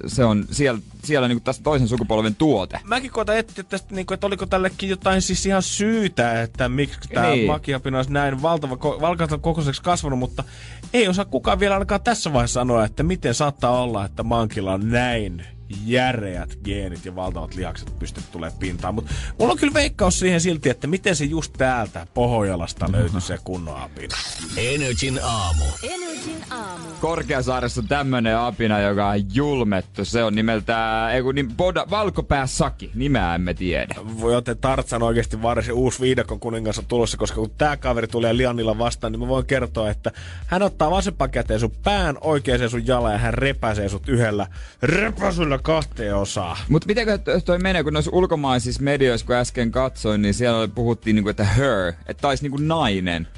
se on siellä, siellä niinku tästä toisen sukupolven tuote. Mäkin koitan etsiä tästä, niin kuin, että oliko tällekin jotain siis ihan syytä, että miksi tämä Niin. makiapina olisi näin valtava, valtavan kokoiseksi kasvanut, mutta ei osaa kukaan vielä ainakaan tässä vaiheessa sanoa, että miten saattaa olla, että mankilla on näin järeät geenit ja valtavat lihakset pystyt tulee pintaan. Mutta mulla on kyllä veikkaus siihen silti, että miten se just täältä Pohjojalasta löytyi se kunnon apina. Energin aamu. Energin aamu. Korkeasaaressa on tämmönen apina, joka on julmettu. Se on nimeltään, ei kun niin, Boda, Valkopää Saki, nimeä emme tiedä. Voi joten Tartsan oikeasti varsin uusi viidakon kuningas on tulossa, koska kun tää kaveri tulee Lianilla vastaan, niin mä voin kertoa, että hän ottaa vasempaan käteen sun pään, oikeaan sun jalan ja hän repäsee sut yhdellä repäsyllä kahteen osaan. Mutta miten toi menee, kun noissa ulkomaisissa medioissa, kun äsken katsoin, niin siellä puhuttiin niinku, että her, että taisi niinku nainen.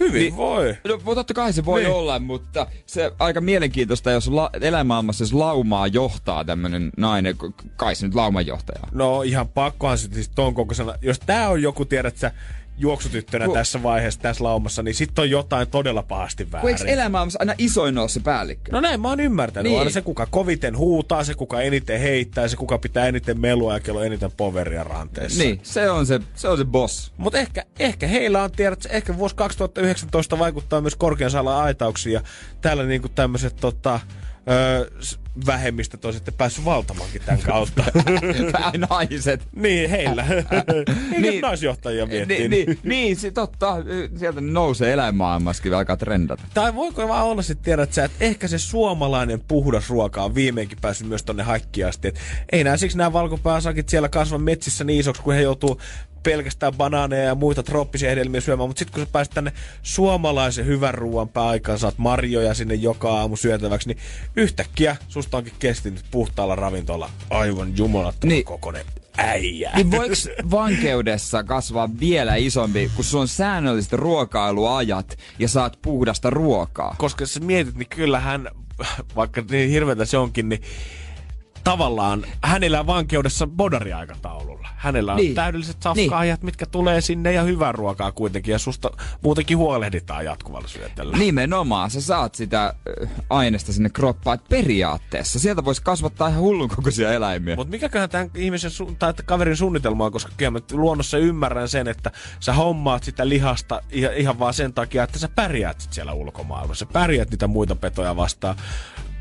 Hyvin Niin- voi. No totta kai se voi niin. Olla, mutta se aika mielenkiintoista, jos la- eläinmaailmassa jos laumaa johtaa tämmönen nainen, kai se nyt laumanjohtaja. No ihan pakkohan se siis ton kokoisena. Jos tää on joku, tiedät sä, juoksutyttönä Ku- tässä vaiheessa, tässä laumassa, niin sit on jotain todella pahasti Kun väärin. eikö eläinmaailmassa aina isoin ole se päällikkö? No näin mä oon ymmärtänyt. Niin. Aina se, kuka koviten huutaa, se, kuka eniten heittää, se, kuka pitää eniten melua ja kello eniten poveria ranteessa. Niin, se on se, se on se boss. Mutta ehkä, ehkä heillä on, tiedät, ehkä vuosi 2019 vaikuttaa myös korkean aitauksiin ja täällä niinku tämmöiset tota, öö, vähemmistöt on sitten päässyt valtamankin tämän kautta. naiset. niin, heillä. niin, Niin. jos naisjohtajia miettii. Niin, niin, niin, se totta. Sieltä nousee eläinmaailmassakin alkaa trendata. Tai voiko vaan olla sitten, tiedät sä, että ehkä se suomalainen puhdas ruoka on viimeinkin päässyt myös tonne haikkiin asti. Et ei nää siksi nämä valkopääsakit siellä kasva metsissä niin isoksi, kun he joutuu pelkästään banaaneja ja muita trooppisia hedelmiä syömään, mutta sitten kun sä pääset tänne suomalaisen hyvän ruoan pääaikaan, saat marjoja sinne joka aamu syötäväksi, niin yhtäkkiä susta onkin kestinyt puhtaalla ravintolla aivan jumalattoman Niin. kokoinen äijää. Niin voiko vankeudessa kasvaa vielä isompi, kun sulla on säännölliset ruokailuajat ja saat puhdasta ruokaa? Koska jos sä mietit, niin kyllähän, vaikka niin hirveätä se onkin, niin tavallaan hän elää vankeudessa bodariaikataululla. Hänellä on Niin. täydelliset safkaajat, niin. mitkä tulee sinne ja hyvää ruokaa kuitenkin. Ja susta muutenkin huolehditaan jatkuvalla syötöllä. Nimenomaan, sä saat sitä äh, aineesta sinne kroppaan, että periaatteessa sieltä voisi kasvattaa ihan hullun kokoisia eläimiä. Mutta mikäköhän tämän ihmisen su- tai että kaverin suunnitelma on, koska kyllä mä luonnossa ymmärrän sen, että sä hommaat sitä lihasta ihan, ihan vaan sen takia, että sä pärjäät sit siellä ulkomaailmassa. Sä pärjäät niitä muita petoja vastaan.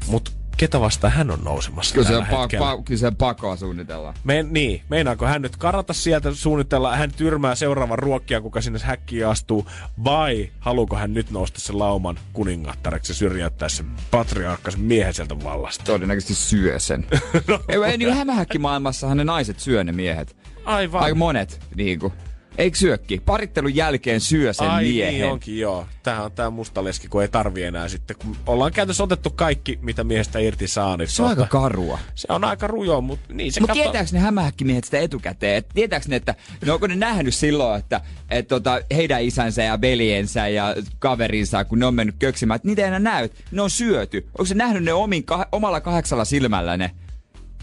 Mutta ketä vastaan hän on nousemassa Kyllä se, pa- pa- kyllä se pakoa suunnitellaan. Me, niin, meinaako hän nyt karata sieltä suunnitella, hän tyrmää seuraavan ruokkia, kuka sinne häkkiin astuu, vai haluuko hän nyt nousta sen lauman kuningattareksi syrjäyttää sen patriarkkaisen miehen sieltä vallasta? Todennäköisesti syö sen. no. Ei, niin hämähäkkimaailmassahan ne naiset syö ne miehet. Aivan. Aika monet, niinku. Eikö syökki? Parittelun jälkeen syö sen Ai miehen. niin onkin, joo. Tämähän on tää mustaleski, kun ei tarvi enää sitten. Kun ollaan käytössä otettu kaikki, mitä miehestä irti saa, niin Se on tota- aika karua. Se on aika rujo, mutta niin se Mutta kato- tietääkö ne hämähäkkimiehet sitä etukäteen? Et tietääkö ne, että no onko ne nähnyt silloin, että et tota, heidän isänsä ja veljensä ja kaverinsa, kun ne on mennyt köksimään, että niitä ei enää näy, ne on syöty. Onko se nähnyt ne omin, kah- omalla kahdeksalla silmällä ne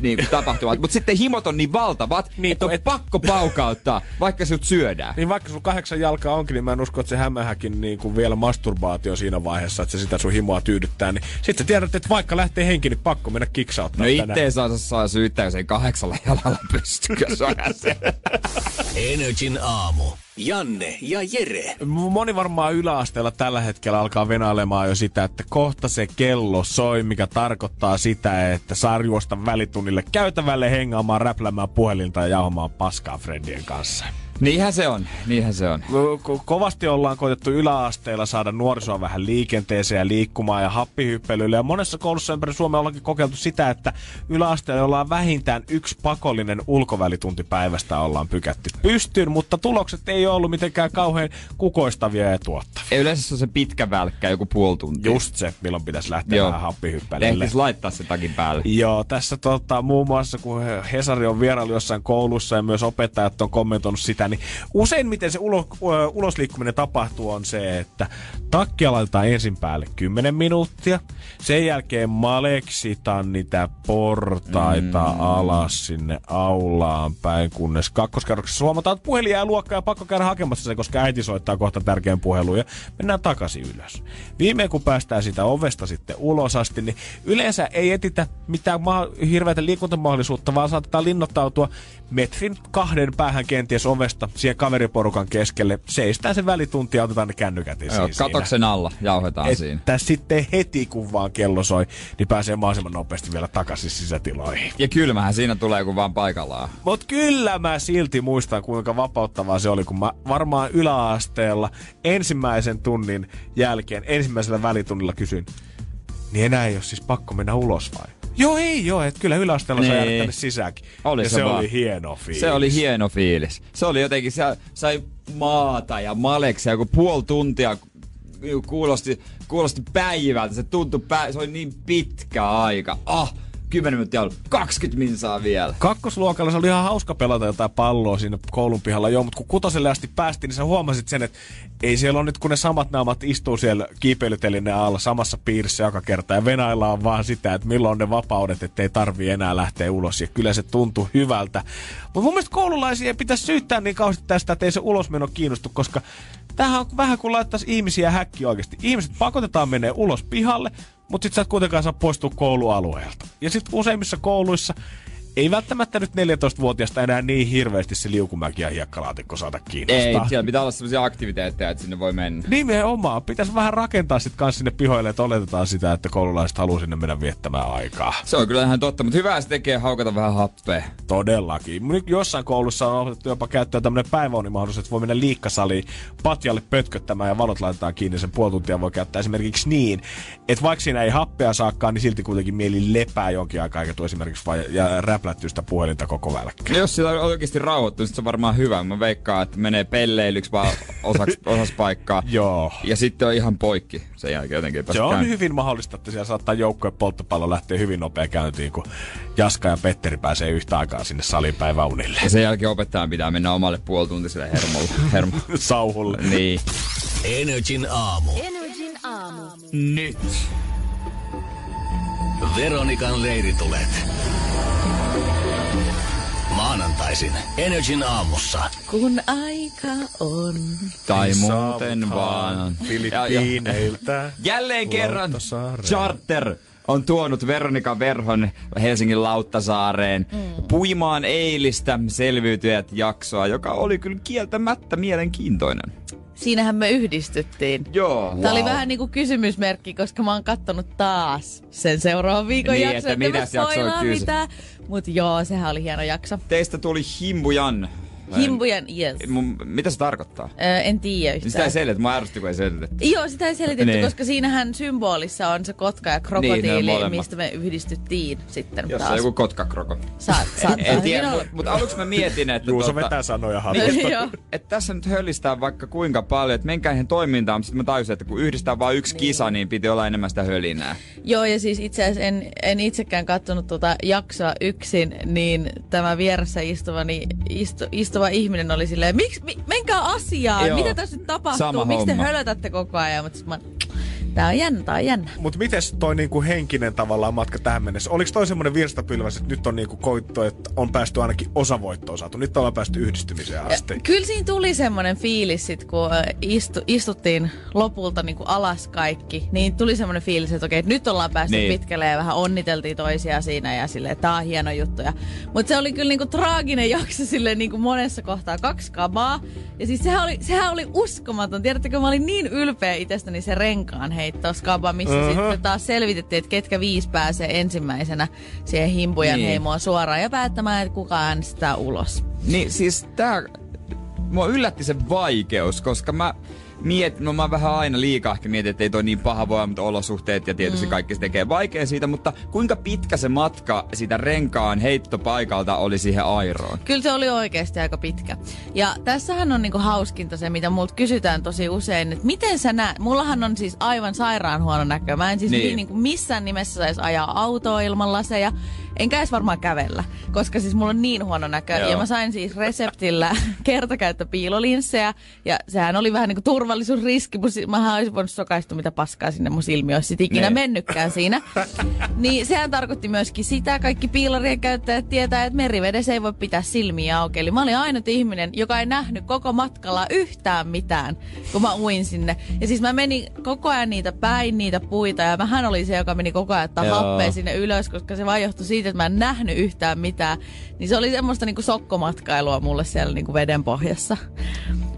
niin kuin tapahtumat? Mutta sitten himot on niin valtavat, niin, että on et... pakko paukauttaa, vaikka sut syödään. Niin vaikka sulla kahdeksan jalkaa onkin, niin mä en usko, että se hämähäkin niin kuin vielä masturbaatio siinä vaiheessa, että se sitä sun himoa tyydyttää. Niin sit sä tiedät, että vaikka lähtee henki, niin pakko mennä kiksauttaa No tänään. itteen saa, saa syyttää, jos ei kahdeksalla jalalla pysty, kun se on se. Energin aamu. Janne ja Jere. Moni varmaan yläasteella tällä hetkellä alkaa venailemaan jo sitä, että kohta se kello soi, mikä tarkoittaa sitä, että saa juosta välitunnille käytävälle hengaamaan, räplämään puhelinta ja jauhamaan paskaa friendien kanssa. Niinhän se on, niinhän se on. Ko- ko- kovasti ollaan koitettu yläasteella saada nuorisoa vähän liikenteeseen ja liikkumaan ja happihyppelylle. Ja monessa koulussa ympäri Suomea ollaankin kokeiltu sitä, että yläasteella ollaan vähintään yksi pakollinen ulkovälitunti päivästä ollaan pykätty pystyyn, mutta tulokset ei ole ollut mitenkään kauhean kukoistavia ja tuottavia. Ei yleensä se on se pitkä välkkä, joku puoli tuntia. Just se, milloin pitäisi lähteä Joo. vähän happihyppelylle. Ehtis laittaa se takin päälle. Joo, tässä tota, muun muassa kun Hesari on vierailu jossain koulussa ja myös opettajat on kommentoinut sitä, niin usein miten se ulo, ulosliikkuminen tapahtuu on se, että takkia laitetaan ensin päälle 10 minuuttia, sen jälkeen maleksitaan niitä portaita mm. alas sinne aulaan päin, kunnes kakkoskerroksessa huomataan, että puhelin jää luokkaan ja pakko käydä hakemassa se, koska äiti soittaa kohta tärkeän puhelun ja mennään takaisin ylös. Viimein kun päästään sitä ovesta sitten ulos asti, niin yleensä ei etitä mitään ma- hirveätä liikuntamahdollisuutta, vaan saatetaan linnoittautua metrin kahden päähän kenties ovesta siihen kaveriporukan keskelle. Seistään se välitunti ja otetaan ne kännykät esiin Joo, katoksen alla jauhetaan siinä. Että sitten heti kun vaan kello soi, niin pääsee mahdollisimman nopeasti vielä takaisin sisätiloihin. Ja kylmähän siinä tulee, kun vaan paikallaan. Mut kyllä mä silti muistan, kuinka vapauttavaa se oli, kun mä varmaan yläasteella ensimmäisen tunnin jälkeen, ensimmäisellä välitunnilla kysyin, niin enää ei ole siis pakko mennä ulos vai? Joo, ei joo, että kyllä yläasteella niin. jäädä tänne sisäänkin. Oli ja se se, oli hieno fiilis. Se oli hieno fiilis. Se oli jotenkin, se sai maata ja maleksia, kun puoli tuntia ku- kuulosti, kuulosti päivältä. Se tuntui, pä- se oli niin pitkä aika. Ah, 10 minuuttia ollut, 20 minsaa vielä. Kakkosluokalla se oli ihan hauska pelata jotain palloa siinä koulun pihalla, joo, mutta kun kutoselle asti päästiin, niin sä huomasit sen, että ei siellä ole nyt, kun ne samat naamat istuu siellä kiipeilytelineen alla samassa piirissä joka kerta ja venaillaan vaan sitä, että milloin ne vapaudet, ettei tarvii enää lähteä ulos ja kyllä se tuntuu hyvältä. Mutta mun mielestä koululaisia ei pitäisi syyttää niin kauheasti tästä, että ei se ulosmeno kiinnostu, koska tämähän on vähän kuin laittaisi ihmisiä häkki oikeasti. Ihmiset pakotetaan menee ulos pihalle, mutta sit sä et kuitenkaan saa poistua koulualueelta. Ja sitten useimmissa kouluissa ei välttämättä nyt 14-vuotiaasta enää niin hirveästi se liukumäki ja hiekkalaatikko saada kiinnostaa. Ei, siellä pitää olla sellaisia aktiviteetteja, että sinne voi mennä. Nimenomaan. Pitäisi vähän rakentaa sit kans sinne pihoille, että oletetaan sitä, että koululaiset haluaa sinne mennä viettämään aikaa. Se on kyllä ihan totta, mutta hyvää se tekee haukata vähän happea. Todellakin. Nyt jossain koulussa on otettu jopa käyttöön tämmöinen päiväunimahdollisuus, että voi mennä liikkasaliin patjalle pötköttämään ja valot laitetaan kiinni. Sen puoli tuntia voi käyttää esimerkiksi niin, että vaikka siinä ei happea saakaan, niin silti kuitenkin mieli lepää jonkin aikaa, eikä tule esimerkiksi vai, ja räp, räplättyy sitä puhelinta koko välkkä. No jos sitä on oikeasti rauhoittunut, sit se on varmaan hyvä. Mä veikkaan, että menee pelleilyksi vaan osaks, osas paikkaa. Joo. Ja sitten on ihan poikki sen jälkeen jotenkin. Se on käyntiin. hyvin mahdollista, että siellä saattaa joukkojen polttopallo lähteä hyvin nopea käyntiin, kun Jaska ja Petteri pääsee yhtä aikaa sinne salipäiväunille. Ja sen jälkeen opettajan pitää mennä omalle puolituntiselle hermolle. Hermo. Sauhulle. niin. Energin aamu. Energin aamu. Nyt. Veronikan leiritulet. Maanantaisin Energin aamussa. Kun aika on. Tai Niin muuten vaan. Filippiineiltä. Ja- Jälleen kerran. Charter on tuonut Veronika Verhon Helsingin Lauttasaareen mm. puimaan eilistä selviytyjät jaksoa, joka oli kyllä kieltämättä mielenkiintoinen. Siinähän me yhdistyttiin. Joo. Tämä oli vähän niinku kysymysmerkki, koska mä oon kattonut taas sen seuraavan viikon Niin, jakson. että että jakso on mitään. Mut joo, sehän oli hieno jakso. Teistä tuli Himbujan. Himbujan, yes. Mun, mitä se tarkoittaa? Ö, en tiedä Niin Sitä ei yhtään. selitetty, mä ärsytti, kun ei selitetty. Joo, sitä ei selitetty, Niin. koska siinähän symbolissa on se kotka ja Niin, krokotiili, molemmat. mistä me yhdistyttiin sitten Jos taas. on joku kotkakroko. Saat, saat, En tiedä, mutta mut aluksi mä mietin, että... Juuso tota- vetää sanoja Niin, hatusta. Joo. että tässä nyt hölistää vaikka kuinka paljon, että menkää ihan toimintaan, mutta sitten mä tajusin, että kun yhdistää vain yksi kisa, niin piti olla enemmän sitä hölinää. Joo, ja siis itse asiassa en, en itsekään katsonut tuota jaksoa yksin, niin tämä vieressä istuva, niin istu, istuva ihminen oli silleen, miksi, mi, menkää asiaan, Joo. mitä tässä nyt tapahtuu, miksi te hölötätte koko ajan, mutta mä, tää on jännä, tää on jännä. Mutta miten toi niinku henkinen tavallaan matka tähän mennessä? Oliko toi semmoinen virstapylväs, että nyt on niinku koittu, että on päästy ainakin osavoittoon saatu? Nyt ollaan päästy yhdistymiseen asti. Kyllä siinä tuli semmoinen fiilis sit, kun istu, istuttiin lopulta niin kuin alas kaikki, niin tuli semmoinen fiilis, että okei, nyt ollaan päästy Niin. pitkälle ja vähän onniteltiin toisia siinä ja silleen, tää on hieno juttu. Mutta se oli kyllä niinku traaginen jakso silleen niinku monessa kohtaa, kaksi kamaa. Ja siis sehän oli, sehän oli uskomaton. Tiedättekö, mä olin niin ylpeä itsestäni se renkaan heittoskaba, missä uh-huh. sitten taas selvitettiin, että ketkä viisi pääsee ensimmäisenä siihen himpujan niin. heimoon suoraan ja päättämään, että kuka äänestää ulos. Niin siis tää, mua yllätti se vaikeus, koska mä mietin, no mä vähän aina liikaa ehkä mietin, että ei toi niin paha voi, mutta olosuhteet ja tietysti mm. kaikki se tekee vaikea siitä, mutta kuinka pitkä se matka siitä renkaan heittopaikalta oli siihen airoon? Kyllä se oli oikeasti aika pitkä. Ja tässähän on niinku hauskinta se, mitä multa kysytään tosi usein, että miten sä näet, mullahan on siis aivan sairaan huono näkö. Mä en siis Niin. niin. niinku missään nimessä saisi ajaa autoa ilman laseja, enkä edes varmaan kävellä, koska siis mulla on niin huono näkö. Joo. Ja mä sain siis reseptillä kertakäyttöpiilolinssejä, ja sehän oli vähän niinku turvallisuusriski, mun si- mähän olisin voinut sokaistua mitä paskaa sinne mun silmiin, olisi sit ikinä Niin. mennytkään siinä. Niin sehän tarkoitti myöskin sitä, kaikki piilarien käyttäjät tietää, että merivedessä ei voi pitää silmiä auki. Eli mä olin ainut ihminen, joka ei nähnyt koko matkalla yhtään mitään, kun mä uin sinne. Ja siis mä menin koko ajan niitä päin, niitä puita, ja mähän oli se, joka meni koko ajan ottaa happea sinne ylös, koska se vaan johtui siitä, että mä en nähnyt yhtään mitään. Niin se oli semmoista niinku sokkomatkailua mulle siellä niinku veden pohjassa.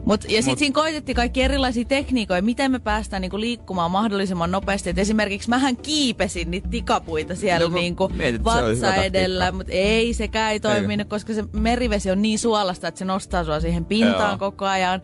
Mut, ja sitten siinä koitettiin kaikki erilaisia tekniikoja, miten me päästään niinku liikkumaan mahdollisimman nopeasti. Et esimerkiksi mähän kiipesin niitä tikapuita siellä No niinku mietit, vatsa edellä, mutta ei sekään ei toiminut, koska se merivesi on niin suolasta, että se nostaa sua siihen pintaan Joo. koko ajan.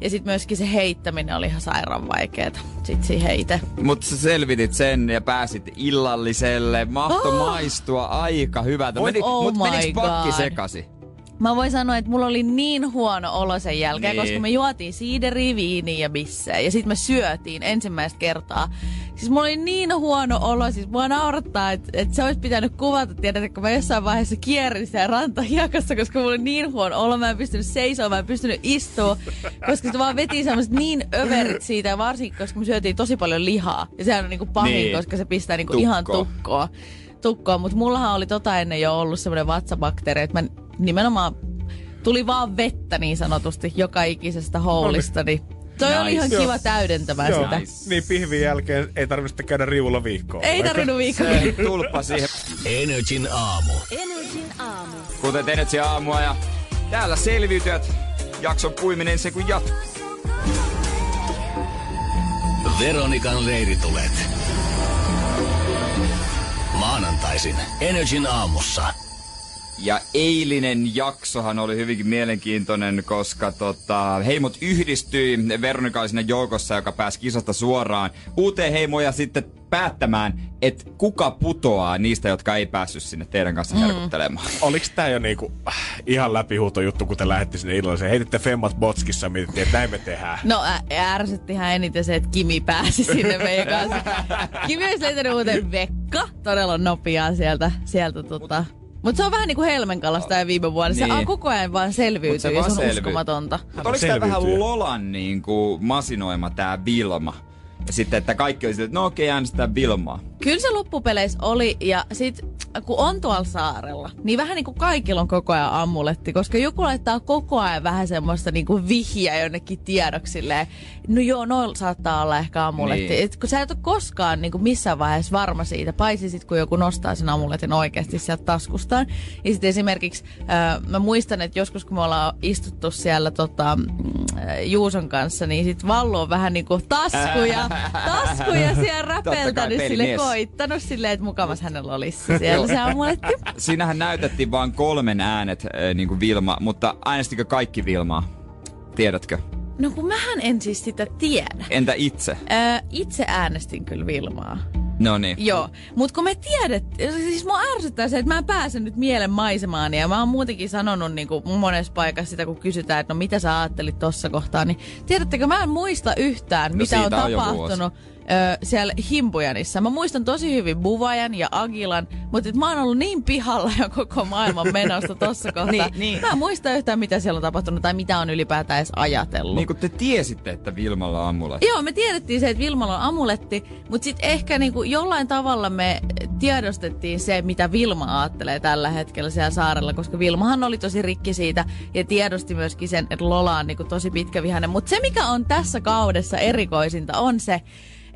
Ja sitten myöskin se heittäminen oli ihan sairaan vaikeeta. Sitten siihen itse. Mutta sä selvitit sen ja pääsit illalliselle. Mahto Oh! maistua aika hyvältä. Oi, Meni, oh mut my meniks pakki sekasi? Mä voin sanoa, että mulla oli niin huono olo sen jälkeen, Niin. koska me juotiin siideriä, viiniä ja bissejä. Ja sitten me syötiin ensimmäistä kertaa. Siis mulla oli niin huono olo, siis mua naurattaa, että, että se olisi pitänyt kuvata, tiedätkö, kun mä jossain vaiheessa kierrin siellä rantahiekossa, koska mulla oli niin huono olo, mä en pystynyt seisomaan, mä en pystynyt istua, koska se vaan veti semmoiset niin överit siitä, varsinkin, koska me syötiin tosi paljon lihaa. Ja sehän on niinku pahin, Niin. koska se pistää niinku Tukkoon. ihan tukkoa. tukkoon. Mutta mullahan oli tota ennen jo ollut semmoinen vatsabakteeri, että mä nimenomaan tuli vaan vettä niin sanotusti joka ikisestä houlista, niin toi Nice. oli ihan Joo. kiva täydentämään Joo, sitä. niin pihvin jälkeen ei tarvitse käydä riulla viikkoa. Ei tarvinnut viikkoa. Se tulppa siihen. Energin aamu. Energin aamu. Kuten Energy aamua ja täällä selviytyjät. Jakson puiminen se kun jatkuu. Veronikan leiritulet. Maanantaisin Energin aamussa. Ja eilinen jaksohan oli hyvinkin mielenkiintoinen, koska tota, heimot yhdistyi Veronika oli siinä joukossa, joka pääsi kisasta suoraan uuteen heimoon ja sitten päättämään, että kuka putoaa niistä, jotka ei päässyt sinne teidän kanssa Mm. herkuttelemaan. Oliks tää jo niinku äh, ihan läpihuuto juttu, kun te lähette sinne illalliseen? Heititte femmat botskissa ja mietittiin, että näin me tehdään. No ä- ärsyttihän eniten se, että Kimi pääsi sinne meidän kanssa. Kimi olisi löytänyt muuten Vekka todella nopeaa sieltä. sieltä tota. Mutta se on vähän niin kuin Helmenkalasta ja viime vuonna. Se Niin. niin. koko ajan vaan selviytyy se ja vaan se on selviytyy. uskomatonta. Mutta oliko tämä vähän. Lolan niin kuin, masinoima tämä Vilma? Ja sitten, että kaikki oli silleen, että no okei, äänestetään Vilmaa. Kyllä se loppupeleissä oli, ja sit kun on tuolla saarella, niin vähän niin kuin kaikilla on koko ajan amuletti, koska joku laittaa koko ajan vähän semmoista niin kuin vihjaa jonnekin tiedoksille. No joo, noilla saattaa olla ehkä amuletti. Niin. Et kun sä et ole koskaan niin kuin missään vaiheessa varma siitä, paitsi sit kun joku nostaa sen amuletin oikeasti sieltä taskustaan. Ja sitten esimerkiksi äh, mä muistan, että joskus kun me ollaan istuttu siellä tota, mm, äh, Juuson kanssa, niin sit Vallu on vähän niin kuin taskuja, taskuja siellä räpeltänyt sille koittanut silleen, että mukamas hänellä olisi siellä se amuletti. Siinähän näytettiin vain kolmen äänet, äh, niin kuin Vilma, mutta äänestikö kaikki Vilmaa? Tiedätkö? No kun mähän en siis sitä tiedä. Entä itse? Öö, itse äänestin kyllä Vilmaa. No niin. Joo, mutta kun me tiedet, siis mua ärsyttää se, että mä en pääse nyt mielen maisemaan ja mä oon muutenkin sanonut niin kuin monessa paikassa sitä, kun kysytään, että no mitä sä ajattelit tossa kohtaa, niin tiedättekö, mä en muista yhtään, No mitä on siitä on ö, siellä Himpujanissa. Mä muistan tosi hyvin Buvajan ja Agilan, mutta et mä oon ollut niin pihalla jo koko maailman menosta tossa kohtaa. Niin, niin. Mä en muista yhtään, mitä siellä on tapahtunut tai mitä on ylipäätään edes ajatellut. Niin kuin te tiesitte, että Vilmalla on amuletti. Joo, me tiedettiin se, että Vilmalla on amuletti, mutta sitten ehkä niinku jollain tavalla me tiedostettiin se, mitä Vilma ajattelee tällä hetkellä siellä saarella, koska Vilmahan oli tosi rikki siitä ja tiedosti myöskin sen, että Lola on niinku tosi pitkävihainen. Mutta se, mikä on tässä kaudessa erikoisinta, on se,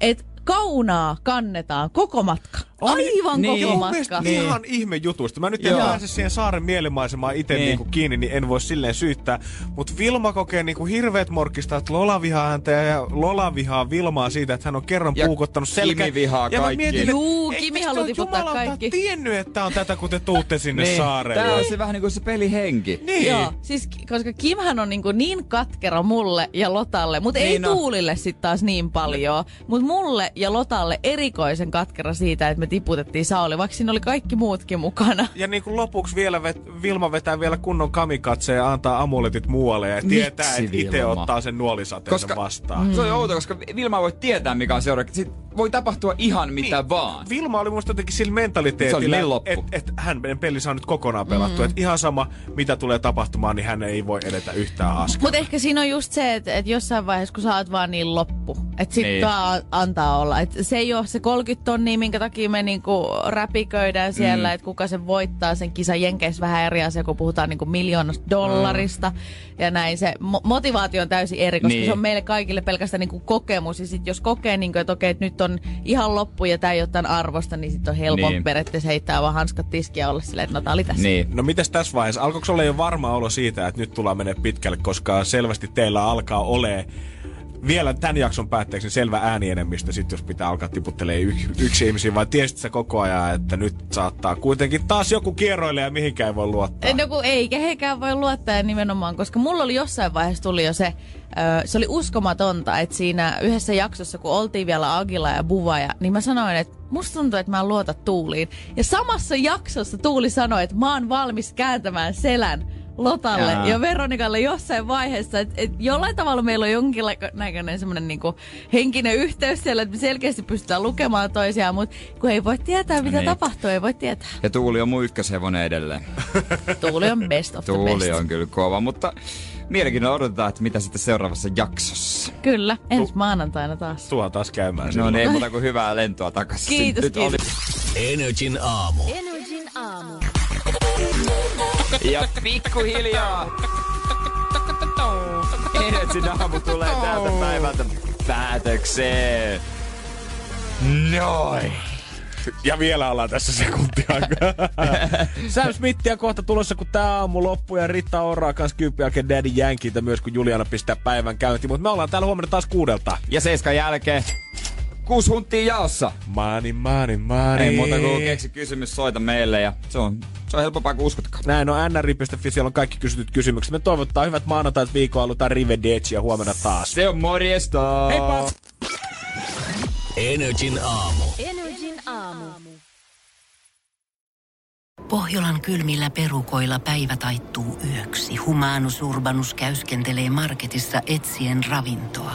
että kaunaa kannetaan koko matka. Aivan niin. koko matka. mielestä ihan ihme jutuista. Mä nyt en pääse siihen saaren mielimaisemaan itse Niin. niin. niinku kiinni, niin en voi silleen syyttää. Mutta Vilma kokee niinku hirveet morkista, että Lola vihaa häntä ja Lola vihaa Vilmaa siitä, että hän on kerran Ja puukottanut selkä. Kimi vihaa ja mä kaikki. mietin, että Juu, Kimi haluaa tiputtaa kaikki. tiennyt, että on tätä, kun te tuutte sinne niin. saarelle. Tää on se vähän niin kuin se pelihenki. Niin. Joo, siis koska Kimhän on niin, niin katkera mulle ja Lotalle, mutta Niin ei no. Tuulille sitten taas niin paljon. Mutta mulle ja Lotalle erikoisen katkera siitä, että me tiputettiin Sauli, vaikka siinä oli kaikki muutkin mukana. Ja niin kuin lopuksi vielä vet, Vilma vetää vielä kunnon kamikatse ja antaa amuletit muualle ja tietää, että itse ottaa sen nuolisateen Koska vastaan. Mm. se on outo, koska Vilma voi tietää, mikä on seuraava. Sit voi tapahtua ihan mitä Niin. vaan. Vilma oli musta jotenkin sillä mentaliteetillä, Se oli niin loppu. että et, hän peli saa nyt kokonaan pelattua. Mm. Et ihan sama, mitä tulee tapahtumaan, niin hän ei voi edetä yhtään askelta. Mutta ehkä siinä on just se, että, että jossain vaiheessa, kun sä oot vaan niin loppu, että sit Niin. vaan antaa olla. Et se ei ole se 30 tonnia, minkä takia me niinku räpiköidään siellä, mm. että kuka sen voittaa sen kisan Jenkeissä vähän eri asia, kun puhutaan niinku miljoonasta dollarista. Mm. Ja näin se mo- motivaatio on täysin eri, koska Niin. niin. se on meille kaikille pelkästään niinku kokemus. Ja sit jos kokee, niinku, että okei, että nyt on ihan loppu ja tämä ei ole tämän arvosta, niin sitten on helpompi Niin. periaatteessa heittää vaan hanskat tiskiä olla silleen, että no tää oli tässä. Niin. No mitäs tässä vaiheessa? Alkoiko olla jo varma olo siitä, että nyt tullaan menee pitkälle, koska selvästi teillä alkaa ole vielä tämän jakson päätteeksi niin selvä äänienemmistö, sit jos pitää alkaa tiputtelee y- yksi ihmisiä, vai tiesit sä koko ajan, että nyt saattaa kuitenkin taas joku kierroille ja mihinkään ei voi luottaa? No kun ei kehekään voi luottaa ja nimenomaan, koska mulla oli jossain vaiheessa tuli jo se, se oli uskomatonta, että siinä yhdessä jaksossa, kun oltiin vielä Agila ja Buvaja, niin mä sanoin, että musta tuntuu, että mä en luota Tuuliin. Ja samassa jaksossa Tuuli sanoi, että mä oon valmis kääntämään selän Lotalle Jaa. ja Veronikalle jossain vaiheessa, että et jollain tavalla meillä on jonkinlainen semmoinen niinku henkinen yhteys siellä, että me selkeästi pystytään lukemaan toisiaan, mutta kun ei voi tietää, mitä Niin. tapahtuu, ei voi tietää. Ja Tuuli on mun ykköshevonen edelleen. Tuuli on best of the Tuuli best. on kyllä kova, mutta mielenkiinnolla odotetaan, että mitä sitten seuraavassa jaksossa. Kyllä, ensi maanantaina taas. Tuo taas käymään No silloin. niin, ei muuta kuin hyvää lentoa takaisin. Kiitos, Nyt kiitos. Energin aamu. Energin aamu. Ja pikkuhiljaa. Energin aamu tulee täältä päivältä päätökseen. Noin. Ja vielä ollaan tässä sekuntia. Sam Smithia kohta tulossa, kun tää aamu loppuu ja Ritta Oraa kanssa kymppi jälkeen Daddy Yankeeitä myös, kun Juliana pistää päivän käyntiin. Mutta me ollaan täällä huomenna taas kuudelta. Ja seiskan jälkeen kuusi huntia jaossa. maani, maani. mani. Ei muuta kuin keksi kysymys, soita meille ja se on, se on helpompaa kuin uskotkaan. Näin on nri.fi, siellä on kaikki kysytyt kysymykset. Me toivottaa hyvät maanantait viikonallut Rivedieci ja huomenna taas. Se on morjesta! Heippa! Energin aamu. Energin aamu. Pohjolan kylmillä perukoilla päivä taittuu yöksi. Humanus Urbanus käyskentelee marketissa etsien ravintoa.